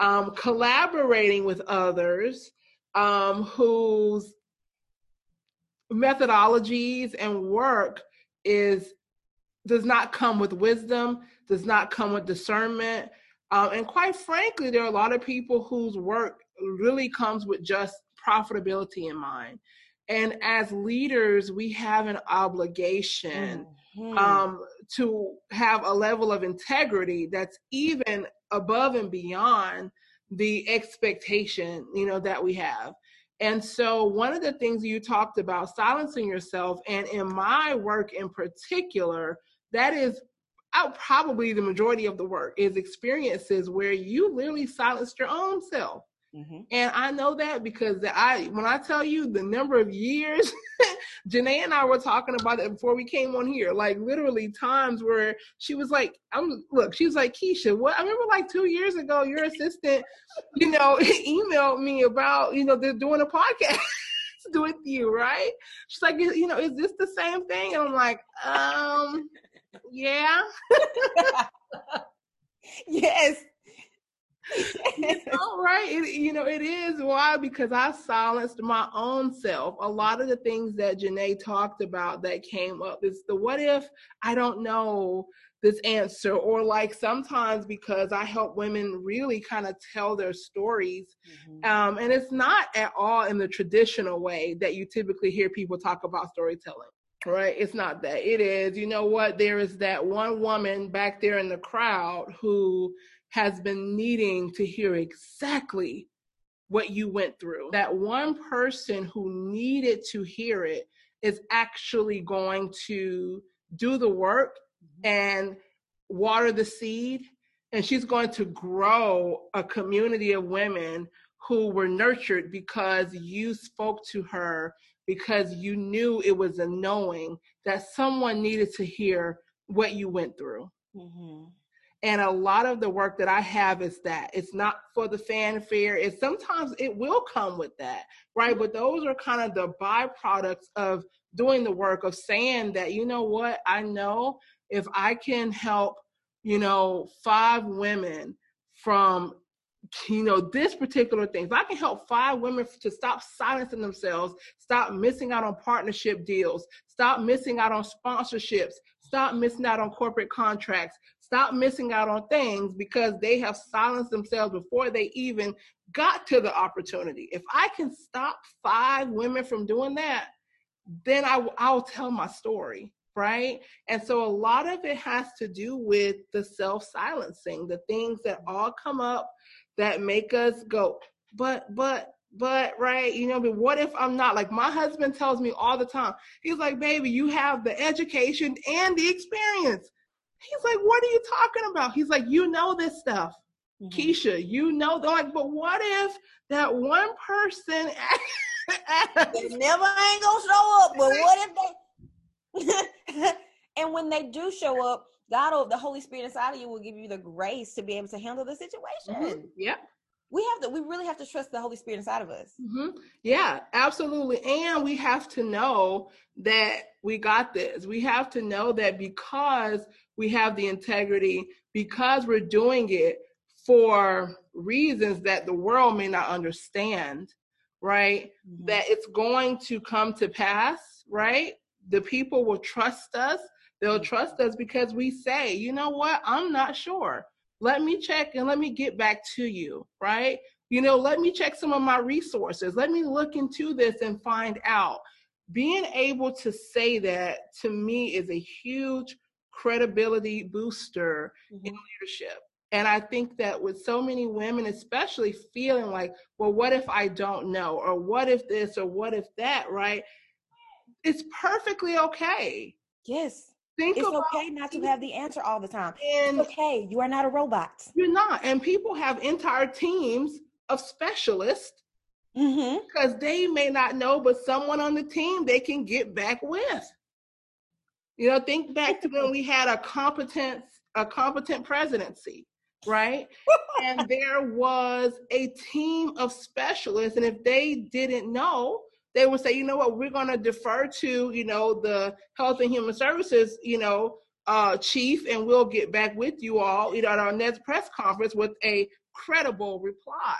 um, collaborating with others um, whose methodologies and work is does not come with wisdom, does not come with discernment. Um, and quite frankly, there are a lot of people whose work really comes with just profitability in mind. And as leaders, we have an obligation mm-hmm. um, to have a level of integrity that's even above and beyond the expectation, you know, that we have. And so, one of the things you talked about, silencing yourself, and in my work in particular, that is out probably the majority of the work is experiences where you literally silenced your own self. Mm-hmm. And I know that because I, when I tell you the number of years, Janae and I were talking about it before we came on here. Like literally times where she was like, "I'm look," she was like, "Keisha, what?" I remember like two years ago, your assistant, you know, emailed me about you know they're doing a podcast with you, right? She's like, you know, is this the same thing? And I'm like, um, yeah. yes all right. It, you know it is. Why? Because i silenced my own self. A lot of the things that janae talked about that came up is the what if i don't know this answer or like sometimes because i help women really kind of tell their stories mm-hmm. um, and it's not at all in the traditional way that you typically hear people talk about storytelling right? It's not that. It is you know what? There is that one woman back there in the crowd who has been needing to hear exactly what you went through. That one person who needed to hear it is actually going to do the work mm-hmm. and water the seed. And she's going to grow a community of women who were nurtured because you spoke to her, because you knew it was a knowing that someone needed to hear what you went through. Mm-hmm. And a lot of the work that I have is that it's not for the fanfare. It's sometimes it will come with that, right? But those are kind of the byproducts of doing the work of saying that, you know what, I know if I can help, you know, five women from you know this particular thing if i can help five women to stop silencing themselves stop missing out on partnership deals stop missing out on sponsorships stop missing out on corporate contracts stop missing out on things because they have silenced themselves before they even got to the opportunity. If I can stop five women from doing that, then I, I'll tell my story, right? And so a lot of it has to do with the self silencing, the things that all come up that make us go, but, but, but right you know but what if i'm not like my husband tells me all the time he's like baby you have the education and the experience He's like, what are you talking about? He's like, you know this stuff. Mm-hmm. Keisha, you know, they're like, but what if that one person they never ain't gonna show up, but what if they and when they do show up, God will the Holy Spirit inside of you will give you the grace to be able to handle the situation. Mm-hmm. Yep we have to we really have to trust the holy spirit inside of us mm-hmm. yeah absolutely and we have to know that we got this we have to know that because we have the integrity because we're doing it for reasons that the world may not understand right mm-hmm. that it's going to come to pass right the people will trust us they'll mm-hmm. trust us because we say you know what i'm not sure let me check and let me get back to you, right? You know, let me check some of my resources. Let me look into this and find out. Being able to say that to me is a huge credibility booster mm-hmm. in leadership. And I think that with so many women, especially feeling like, well, what if I don't know? Or what if this? Or what if that? Right? It's perfectly okay. Yes. Think it's okay not to have the answer all the time. And it's okay. You are not a robot. You're not. And people have entire teams of specialists mm-hmm. because they may not know, but someone on the team they can get back with. You know, think back to when we had a competent a competent presidency, right? and there was a team of specialists, and if they didn't know, they would say, you know what, we're going to defer to, you know, the Health and Human Services, you know, uh, chief, and we'll get back with you all, you know, at our next press conference with a credible reply.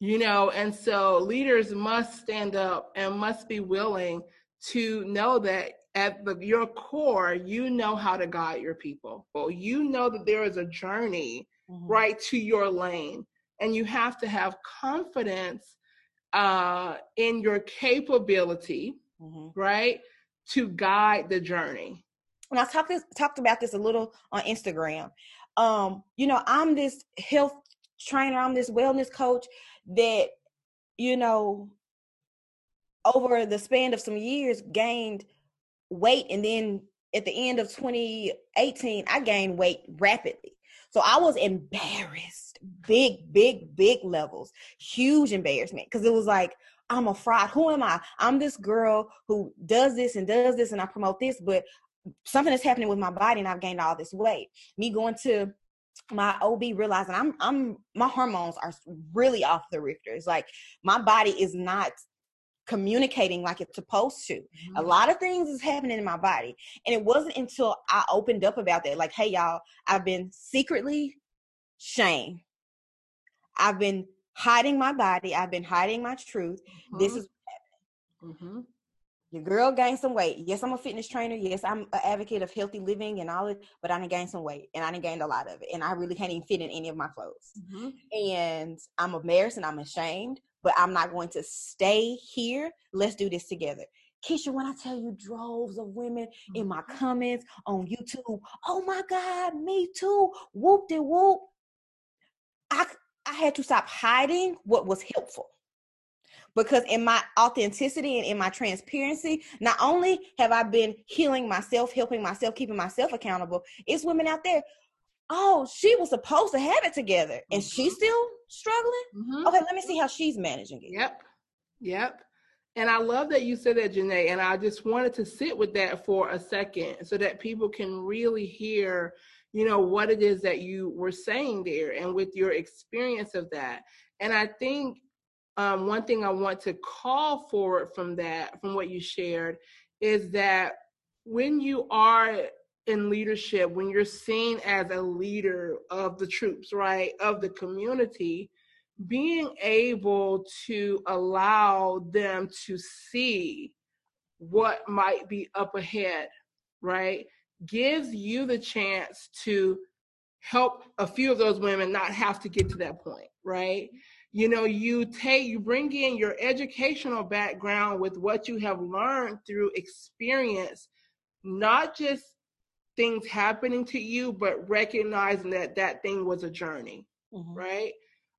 You know, and so leaders must stand up and must be willing to know that at the, your core, you know how to guide your people. Well, you know that there is a journey mm-hmm. right to your lane, and you have to have confidence uh, in your capability, mm-hmm. right, to guide the journey. And I talked this, talked about this a little on Instagram. Um, you know, I'm this health trainer, I'm this wellness coach that, you know, over the span of some years gained weight and then at the end of 2018 I gained weight rapidly. So I was embarrassed, big, big, big levels, huge embarrassment because it was like, I'm a fraud. Who am I? I'm this girl who does this and does this and I promote this, but something is happening with my body and I've gained all this weight. Me going to my OB realizing I'm I'm my hormones are really off the rifters. Like my body is not communicating like it's supposed to. Mm-hmm. A lot of things is happening in my body. And it wasn't until I opened up about that, like, hey, y'all, I've been secretly shamed. I've been hiding my body. I've been hiding my truth. Mm-hmm. This is mm-hmm. Your girl gained some weight. Yes, I'm a fitness trainer. Yes, I'm an advocate of healthy living and all it, but I didn't gain some weight and I didn't gain a lot of it. And I really can't even fit in any of my clothes. Mm-hmm. And I'm embarrassed and I'm ashamed, but I'm not going to stay here. Let's do this together. Keisha, when I tell you droves of women in my mm-hmm. comments on YouTube, oh my God, me too, whoop de whoop. I, I had to stop hiding what was helpful. Because in my authenticity and in my transparency, not only have I been healing myself, helping myself, keeping myself accountable, it's women out there oh, she was supposed to have it together and mm-hmm. she's still struggling. Mm-hmm. Okay, let me see how she's managing it. Yep. Yep. And I love that you said that, Janae. And I just wanted to sit with that for a second so that people can really hear, you know, what it is that you were saying there and with your experience of that. And I think um, one thing I want to call forward from that, from what you shared, is that when you are in leadership, when you're seen as a leader of the troops, right, of the community, being able to allow them to see what might be up ahead, right, gives you the chance to help a few of those women not have to get to that point, right? You know, you take, you bring in your educational background with what you have learned through experience, not just things happening to you, but recognizing that that thing was a journey, mm-hmm. right?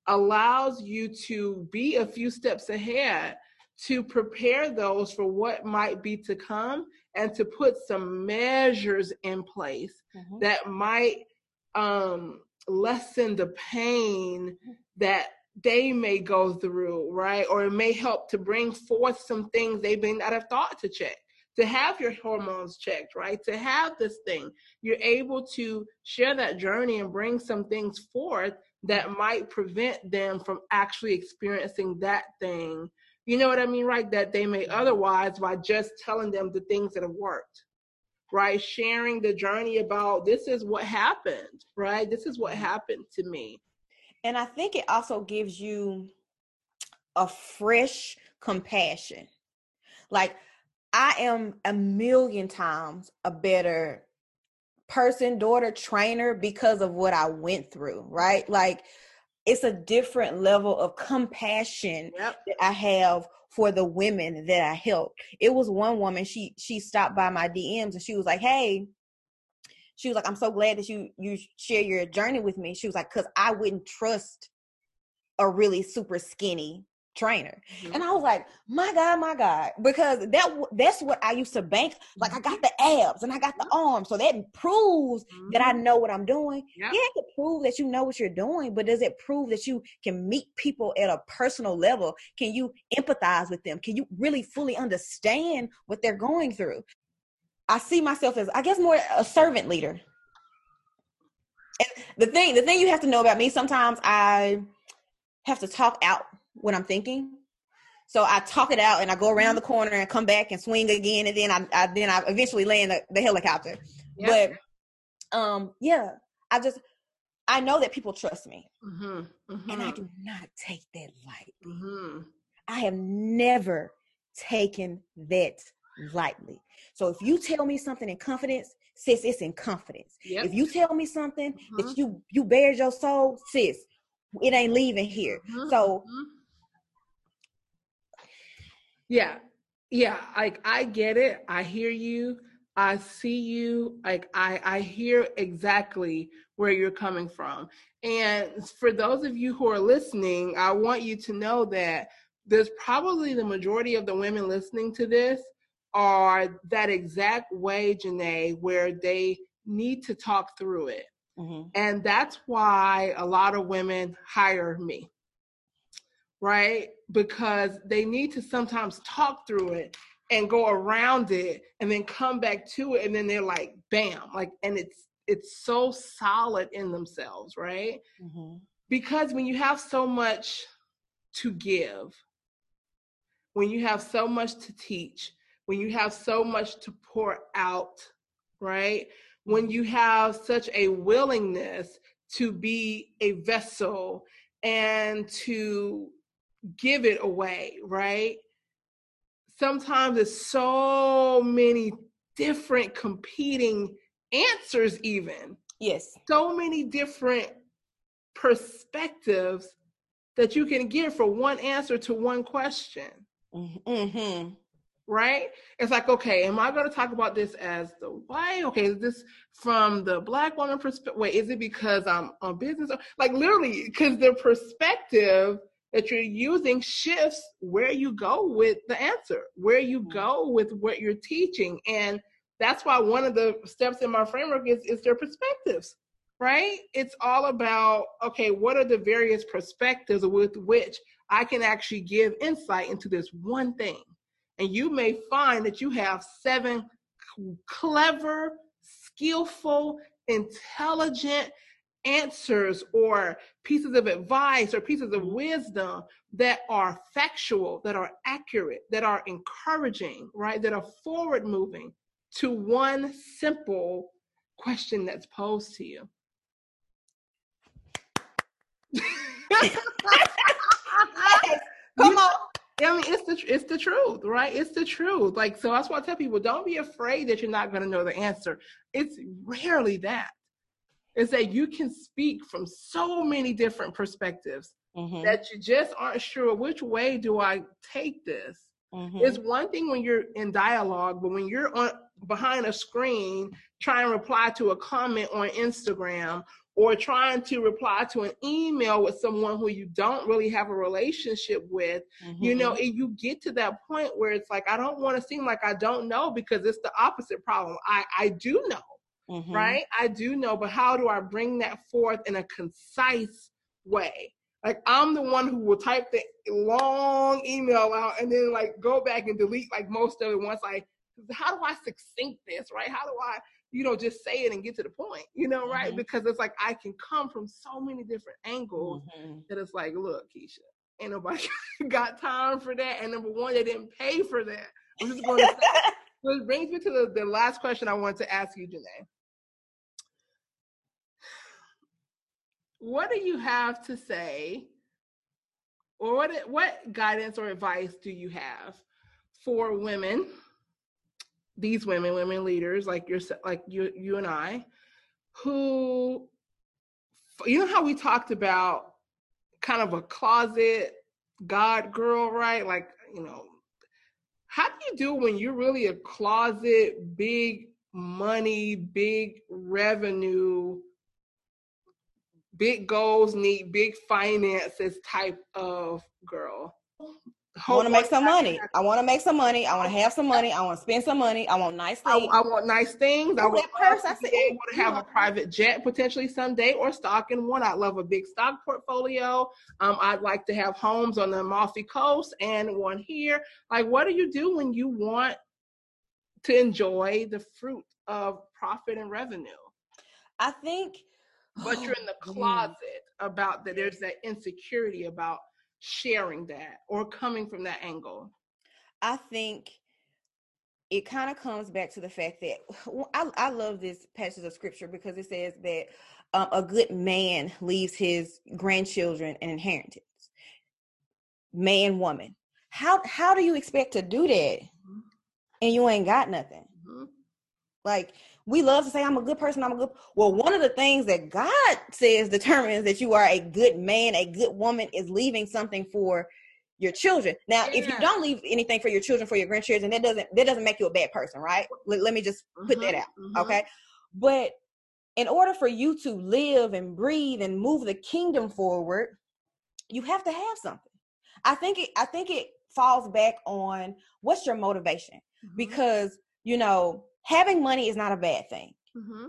Allows you to be a few steps ahead to prepare those for what might be to come and to put some measures in place mm-hmm. that might um, lessen the pain mm-hmm. that they may go through, right? Or it may help to bring forth some things they may not have thought to check to have your hormones checked, right? To have this thing, you're able to share that journey and bring some things forth that might prevent them from actually experiencing that thing. You know what I mean, right? That they may mm-hmm. otherwise by just telling them the things that have worked, right? Sharing the journey about this is what happened, right? This is what mm-hmm. happened to me. And I think it also gives you a fresh compassion. Like I am a million times a better person, daughter, trainer because of what I went through, right? Like it's a different level of compassion yep. that I have for the women that I help. It was one woman, she she stopped by my DMs and she was like, Hey, she was like, I'm so glad that you you share your journey with me. She was like, because I wouldn't trust a really super skinny trainer. Mm-hmm. And I was like, my God, my God, because that that's what I used to bank. Like I got mm-hmm. the abs and I got the arms. So that proves mm-hmm. that I mm-hmm. know what I'm doing. Yep. Yeah, it prove that you know what you're doing, but does it prove that you can meet people at a personal level? Can you empathize with them? Can you really fully understand what they're going through? I see myself as I guess more a servant leader. And the thing the thing you have to know about me sometimes I have to talk out what I'm thinking. So I talk it out and I go around the corner and come back and swing again and then I, I then I eventually land the, the helicopter. But um yeah, I just I know that people trust me. Mm-hmm, mm-hmm. And I do not take that lightly. Mm-hmm. I have never taken that lightly. So if you tell me something in confidence, sis, it's in confidence. Yep. If you tell me something that mm-hmm. you you bear your soul, sis, it ain't leaving here. Mm-hmm. So mm-hmm. Yeah. Yeah, like I get it. I hear you. I see you. Like I I hear exactly where you're coming from. And for those of you who are listening, I want you to know that there's probably the majority of the women listening to this are that exact way, Janae, where they need to talk through it. Mm-hmm. And that's why a lot of women hire me, right? Because they need to sometimes talk through it and go around it and then come back to it. And then they're like, bam, like, and it's, it's so solid in themselves, right? Mm-hmm. Because when you have so much to give, when you have so much to teach, when you have so much to pour out, right? when you have such a willingness to be a vessel and to give it away, right? Sometimes it's so many different competing answers, even. Yes. So many different perspectives that you can give for one answer to one question. Mm-hmm right? It's like, okay, am I going to talk about this as the white? Okay, is this from the black woman perspective? Wait, is it because I'm on business? Like literally, because the perspective that you're using shifts where you go with the answer, where you mm-hmm. go with what you're teaching. And that's why one of the steps in my framework is, is their perspectives, right? It's all about, okay, what are the various perspectives with which I can actually give insight into this one thing and you may find that you have seven clever, skillful, intelligent answers or pieces of advice or pieces of wisdom that are factual, that are accurate, that are encouraging, right? That are forward moving to one simple question that's posed to you. Come on. I mean, it's the it's the truth, right? It's the truth. Like so, that's why I tell people: don't be afraid that you're not going to know the answer. It's rarely that. It's that you can speak from so many different perspectives mm-hmm. that you just aren't sure which way do I take this. Mm-hmm. It's one thing when you're in dialogue, but when you're on behind a screen trying to reply to a comment on Instagram or trying to reply to an email with someone who you don't really have a relationship with, mm-hmm. you know, mm-hmm. you get to that point where it's like, I don't want to seem like I don't know because it's the opposite problem. I, I do know, mm-hmm. right? I do know, but how do I bring that forth in a concise way? Like I'm the one who will type the long email out and then like go back and delete like most of it once I how do I succinct this, right? How do I you know, just say it and get to the point, you know, right? Mm-hmm. Because it's like I can come from so many different angles mm-hmm. that it's like, look, Keisha, ain't nobody got time for that. And number one, they didn't pay for that. I'm just going to say. so it brings me to the, the last question I want to ask you, Janae. What do you have to say, or what what guidance or advice do you have for women these women, women leaders like your like you you and I, who you know how we talked about kind of a closet God girl, right? Like, you know, how do you do when you're really a closet big money, big revenue, big goals, need big finances type of girl. I want to make some money. I want to make some money. I want to have some money. I want to spend some money. I want nice things. I, I want nice things. I want purse. I able to have a private jet potentially someday or stock in one. I love a big stock portfolio. Um, I'd like to have homes on the Amalfi Coast and one here. Like, what do you do when you want to enjoy the fruit of profit and revenue? I think. But you're in the closet about that. There's that insecurity about sharing that or coming from that angle? I think it kind of comes back to the fact that I, I love this passage of scripture because it says that um, a good man leaves his grandchildren an inheritance. Man, woman. How how do you expect to do that mm-hmm. and you ain't got nothing? Mm-hmm. Like we love to say i'm a good person i'm a good well one of the things that god says determines that you are a good man a good woman is leaving something for your children now yeah. if you don't leave anything for your children for your grandchildren that doesn't that doesn't make you a bad person right let, let me just put mm-hmm, that out mm-hmm. okay but in order for you to live and breathe and move the kingdom forward you have to have something i think it i think it falls back on what's your motivation mm-hmm. because you know having money is not a bad thing. Mm-hmm.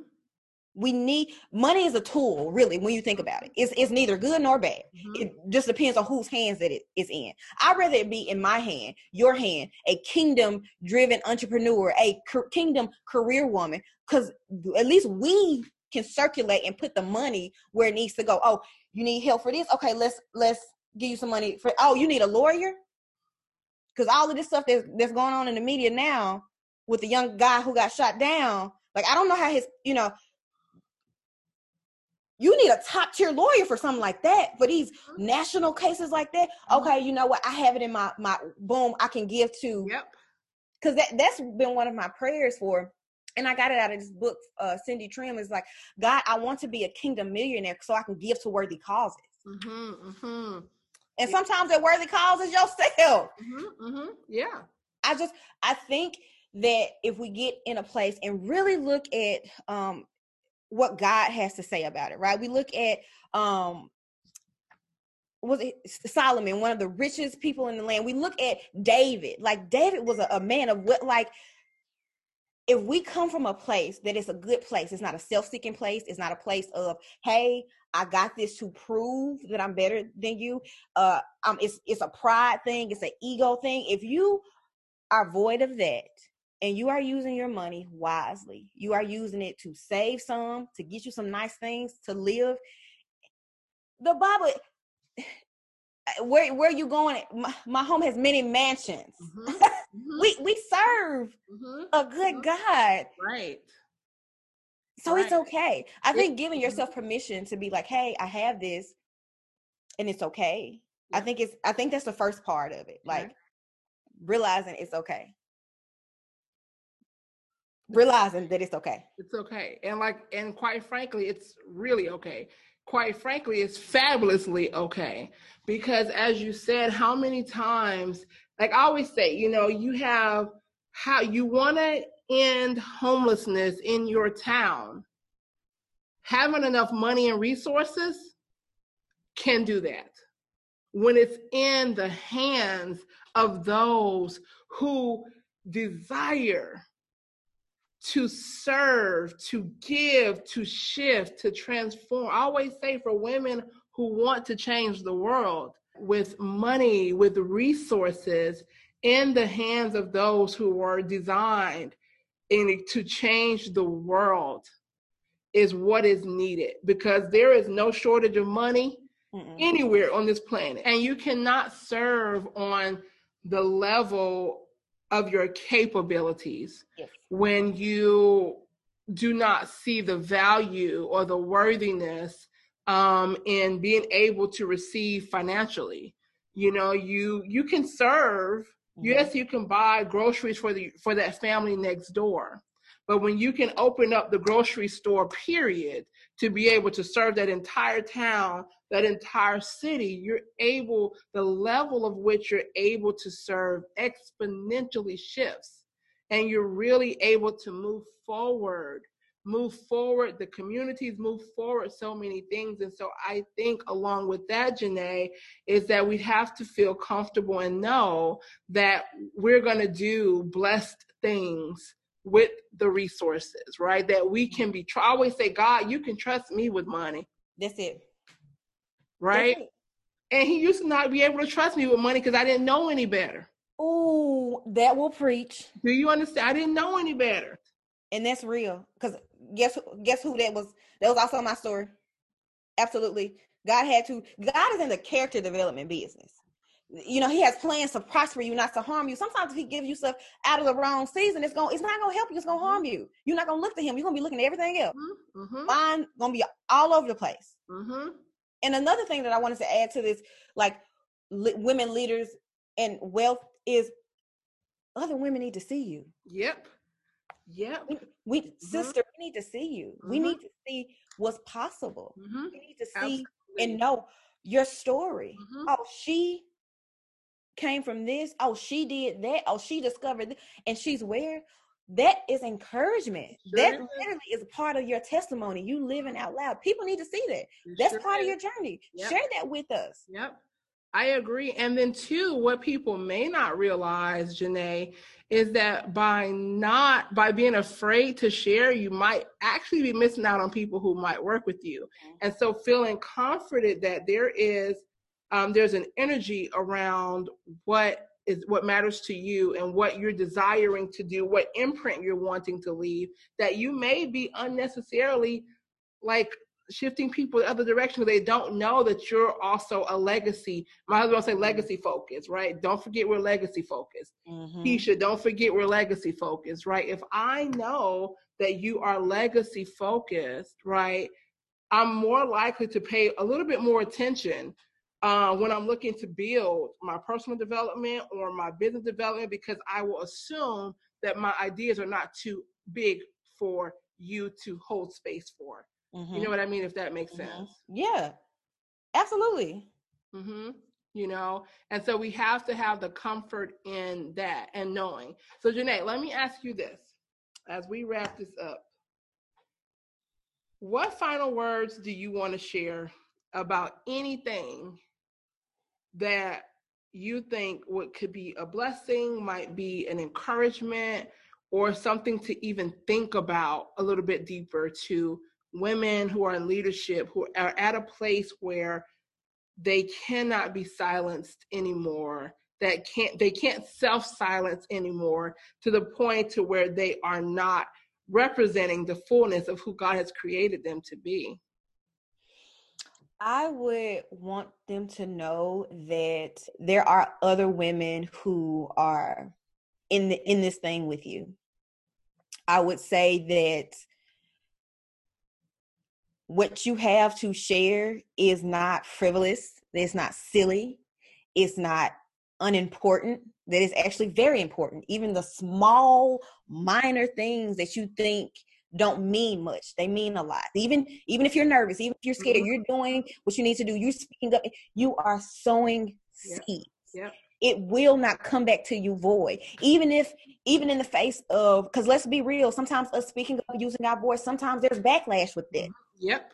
We need money is a tool, really, when you think about it. It's, it's neither good nor bad. Mm-hmm. It just depends on whose hands that it is in. I'd rather it be in my hand, your hand, a kingdom driven entrepreneur, a kingdom career woman, because at least we can circulate and put the money where it needs to go. Oh, you need help for this? Okay, let's let's give you some money for oh, you need a lawyer? Because all of this stuff that's that's going on in the media now, with the young guy who got shot down. Like I don't know how his, you know, you need a top tier lawyer for something like that for these mm-hmm. national cases like that. Mm-hmm. Okay, you know what? I have it in my my boom. I can give to. Yep. Because that that's been one of my prayers for, and I got it out of this book. Uh, Cindy Trimm is like, God, I want to be a kingdom millionaire so I can give to worthy causes. Mm-hmm, mm-hmm. And sometimes that worthy cause is yourself. Mm-hmm, mm-hmm. Yeah. I just I think that if we get in a place and really look at um, what God has to say about it, right? We look at um, was it Solomon, one of the richest people in the land. We look at David, like David was a, a man of what, like, if we come from a place that is a good place, it's not a self-seeking place, it's not a place of, hey, I got this to prove that I'm better than you. Uh, um, it's it's a pride thing, it's an ego thing. If you are void of that, and you are using your money wisely. You are using it to save some, to get you some nice things to live. The Bible, where where you going? My, my home has many mansions. Mm-hmm. Mm-hmm. we we serve mm-hmm. a good mm-hmm. God, right? So right. it's okay. I think giving mm-hmm. yourself permission to be like, "Hey, I have this, and it's okay." Yeah. I think it's. I think that's the first part of it. Like realizing it's okay realizing that it's okay. It's okay. And like and quite frankly, it's really okay. Quite frankly, it's fabulously okay. Because as you said, how many times, like I always say, you know, you have how you want to end homelessness in your town. Having enough money and resources can do that. When it's in the hands of those who desire to serve, to give, to shift, to transform. I always say for women who want to change the world with money, with resources in the hands of those who are designed in, to change the world is what is needed because there is no shortage of money Mm-mm. anywhere on this planet. And you cannot serve on the level of your capabilities yes. when you do not see the value or the worthiness um, in being able to receive financially. You know, you you can serve. Mm-hmm. Yes, you can buy groceries for the for that family next door, but when you can open up the grocery store, period, to be able to serve that entire town, that entire city, you're able, the level of which you're able to serve exponentially shifts. and you're really able to move forward move forward the communities move forward so many things and so i think along with that janae is that we have to feel comfortable and know that we're going to do blessed things with the resources right that we can be I always say god you can trust me with money that's it right that's it. and he used to not be able to trust me with money because i didn't know any better Oh, that will preach. Do you understand? I didn't know any better. And that's real. Because guess guess who that was? That was also my story. Absolutely. God had to, God is in the character development business. You know, he has plans to prosper you, not to harm you. Sometimes if he gives you stuff out of the wrong season, it's going to it's not gonna help you, it's gonna harm you. You're not gonna look to him, you're gonna be looking at everything else. Mm-hmm. mm-hmm. Mine gonna be all over the place. Mm-hmm. And another thing that I wanted to add to this, like women leaders and wealth is other women need to see you. Yep. Yep. We, we mm-hmm. sister, we need to see you. Mm-hmm. We need to see what's possible. Mm-hmm. We need to see Absolutely. and know your story. Mm-hmm. Oh, she came from this. Oh, she did that. Oh, she discovered this. And she's where? That is encouragement. Sure that is. literally is part of your testimony. You living out loud. People need to see that. That's sure part is. of your journey. Yep. Share that with us. Yep. I agree. And then two, what people may not realize, Janae, is that by not by being afraid to share, you might actually be missing out on people who might work with you. Mm-hmm. And so feeling comforted that there is um, there's an energy around what is what matters to you and what you're desiring to do, what imprint you're wanting to leave, that you may be unnecessarily like shifting people the other direction because they don't know that you're also a legacy. My husband will say legacy focused, right? Don't forget we're legacy focused. Mm-hmm. Keisha, don't forget we're legacy focused, right? If I know that you are legacy focused, right, I'm more likely to pay a little bit more attention uh, when I'm looking to build my personal development or my business development because I will assume that my ideas are not too big for you to hold space for. Mm-hmm. You know what I mean? If that makes mm-hmm. sense. Yeah, absolutely. Mm-hmm. You know, and so we have to have the comfort in that and knowing. So, Janae, let me ask you this as we wrap this up. What final words do you want to share about anything that you think what could be a blessing, might be an encouragement, or something to even think about a little bit deeper to women who are in leadership who are at a place where they cannot be silenced anymore that can't they can't self-silence anymore to the point to where they are not representing the fullness of who God has created them to be. I would want them to know that there are other women who are in the, in this thing with you. I would say that what you have to share is not frivolous, it's not silly, it's not unimportant, that is actually very important. Even the small, minor things that you think don't mean much they mean a lot even even if you're nervous even if you're scared mm-hmm. you're doing what you need to do you're speaking up you are sowing yep. seeds yep. it will not come back to you void even if even in the face of because let's be real sometimes us speaking up using our voice sometimes there's backlash with that Yep.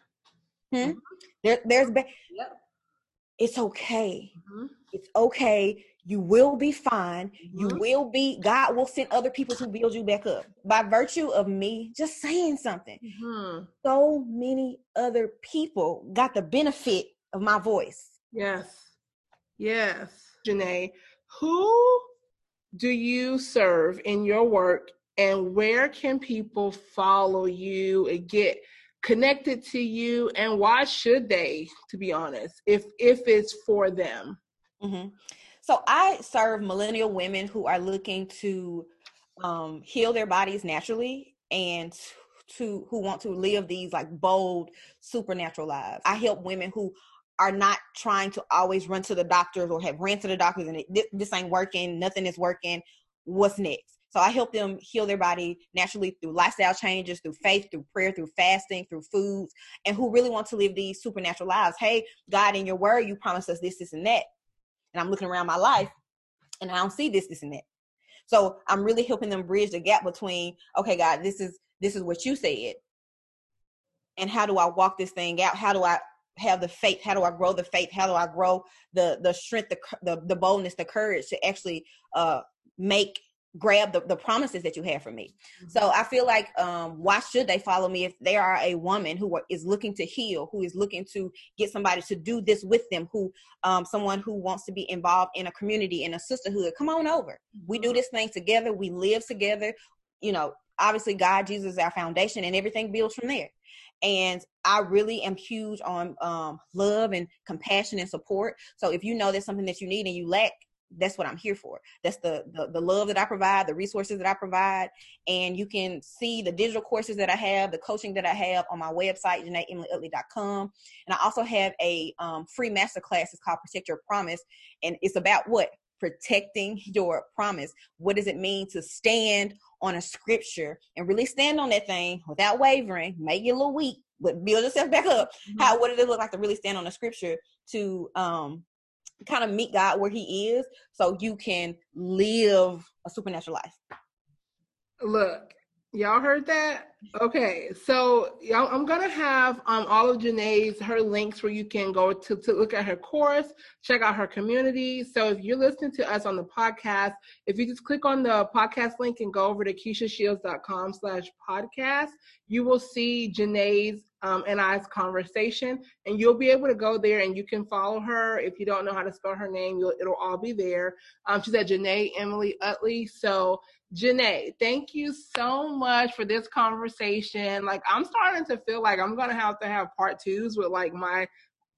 Hmm? Mm-hmm. There, there's ba- yep. It's okay. Mm-hmm. It's okay. You will be fine. Mm-hmm. You will be. God will send other people to build you back up by virtue of me just saying something. Mm-hmm. So many other people got the benefit of my voice. Yes. Yes. Janae, who do you serve in your work and where can people follow you and get connected to you and why should they to be honest if if it's for them mm-hmm. so i serve millennial women who are looking to um, heal their bodies naturally and to who want to live these like bold supernatural lives i help women who are not trying to always run to the doctors or have ran to the doctors and it, this, ain't working nothing is working what's next so I help them heal their body naturally through lifestyle changes, through faith, through prayer, through fasting, through foods, and who really want to live these supernatural lives. Hey, God, in your word, you promised us this, this, and that. And I'm looking around my life and I don't see this, this, and that. So I'm really helping them bridge the gap between, okay, God, this is this is what you said. And how do I walk this thing out? How do I have the faith? How do I grow the faith? How do I grow the the strength, the the, the boldness, the courage to actually uh make grab the, the promises that you have for me. Mm-hmm. So I feel like um why should they follow me if they are a woman who are, is looking to heal, who is looking to get somebody to do this with them, who um someone who wants to be involved in a community in a sisterhood. Come on over. We do mm-hmm. this thing together, we live together. You know, obviously God Jesus is our foundation and everything builds from there. And I really am huge on um, love and compassion and support. So if you know there's something that you need and you lack, that's what I'm here for. That's the, the, the love that I provide, the resources that I provide, and you can see the digital courses that I have, the coaching that I have on my website, JanaeEmilyUtley.com. And I also have a um, free masterclass. It's called Protect Your Promise, and it's about what protecting your promise. What does it mean to stand on a scripture and really stand on that thing without wavering? Make it a little weak, but build yourself back up. Mm-hmm. How what does it look like to really stand on a scripture to um kind of meet God where He is, so you can live a supernatural life. Look, y'all heard that? Okay, so y'all, I'm gonna have um all of Janae's her links where you can go to to look at her course, check out her community. So if you're listening to us on the podcast, if you just click on the podcast link and go over to KeishaShields.com slash podcast, you will see Janae's um, and I's conversation, and you'll be able to go there and you can follow her. If you don't know how to spell her name, it'll all be there. Um, she's at Janae Emily Utley. So, Janae, thank you so much for this conversation. Like, I'm starting to feel like I'm gonna have to have part twos with like my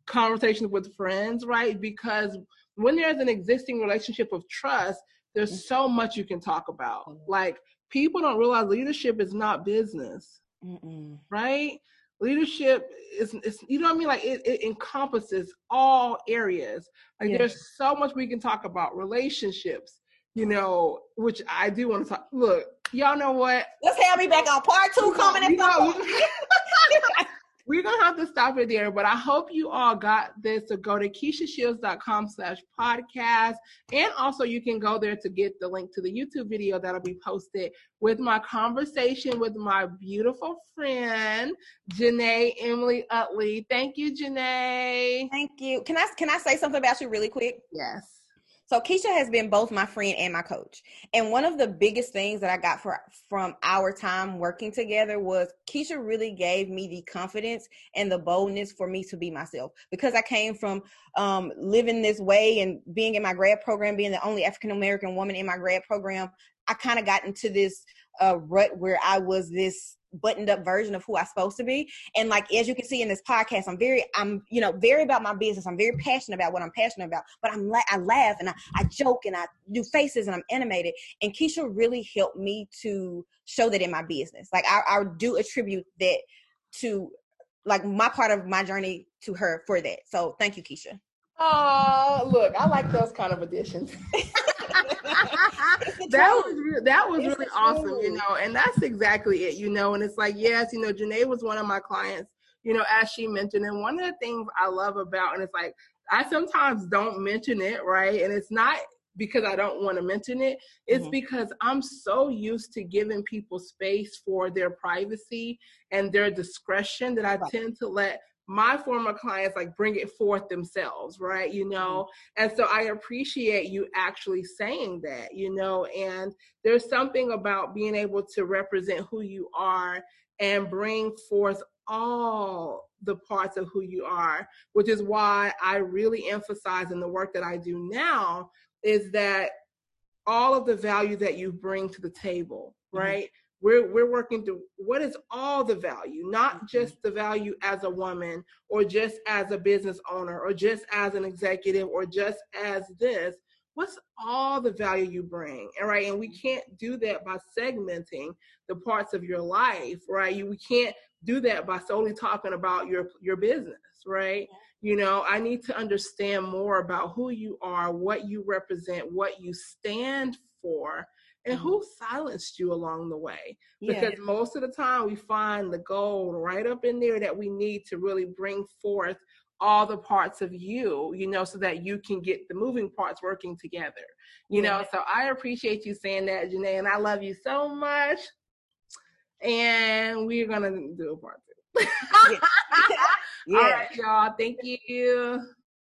conversations with friends, right? Because when there's an existing relationship of trust, there's mm-hmm. so much you can talk about. Mm-hmm. Like, people don't realize leadership is not business, Mm-mm. right? Leadership is, is you know what I mean? Like it, it encompasses all areas. Like yeah. there's so much we can talk about relationships, you know, which I do want to talk. Look, y'all know what? Let's have me back on part two coming in. we're gonna have to stop it there but i hope you all got this so go to keishashields.com slash podcast. And also you can go there to get the link to the youtube video that'll be posted with my conversation with my beautiful friend janae emily utley. Thank you janae. Thank you. Can i can i say something about you really quick? Yes so Keisha has been both my friend and my coach. And one of the biggest things that I got for from our time working together was Keisha really gave me the confidence and the boldness for me to be myself because I came from um, living this way and being in my grad program, being the only African American woman in my grad program. I kind of got into this uh, rut where I was this buttoned up version of who I'm supposed to be. And like as you can see in this podcast, I'm very I'm you know very about my business. I'm very passionate about what I'm passionate about. But I'm la- I laugh and I, I joke and I do faces and I'm animated. And Keisha really helped me to show that in my business. Like I, I do attribute that to like my part of my journey to her for that. So thank you, Keisha. Oh, look, I like those kind of additions. that was that was really awesome, you know, and that's exactly it, you know. And it's like, yes, you know, Janae was one of my clients, you know, as she mentioned. And one of the things I love about, and it's like I sometimes don't mention it, right? And it's not because I don't want to mention it. It's mm-hmm. because I'm so used to giving people space for their privacy and their discretion that I right. tend to let my former clients like bring it forth themselves right you know mm-hmm. and so i appreciate you actually saying that you know and there's something about being able to represent who you are and bring forth all the parts of who you are which is why i really emphasize in the work that i do now is that all of the value that you bring to the table mm-hmm. right mm-hmm we're we're working through what is all the value not mm-hmm. just the value as a woman or just as a business owner or just as an executive or just as this. What's all the value you bring and right? And we can't do that by segmenting the parts of your life right? You we can't do that by solely talking about your your business right? You know i need to understand more about who you are what you represent what you stand for and mm-hmm. who silenced you along the way because most of the time we find the gold right up in there that we need to really bring forth all the parts of you, you know, so that you can get the moving parts working together. You know, so I appreciate you saying that, Janae, and I love you so much. And we're gonna do a part two. All right, y'all. Thank you.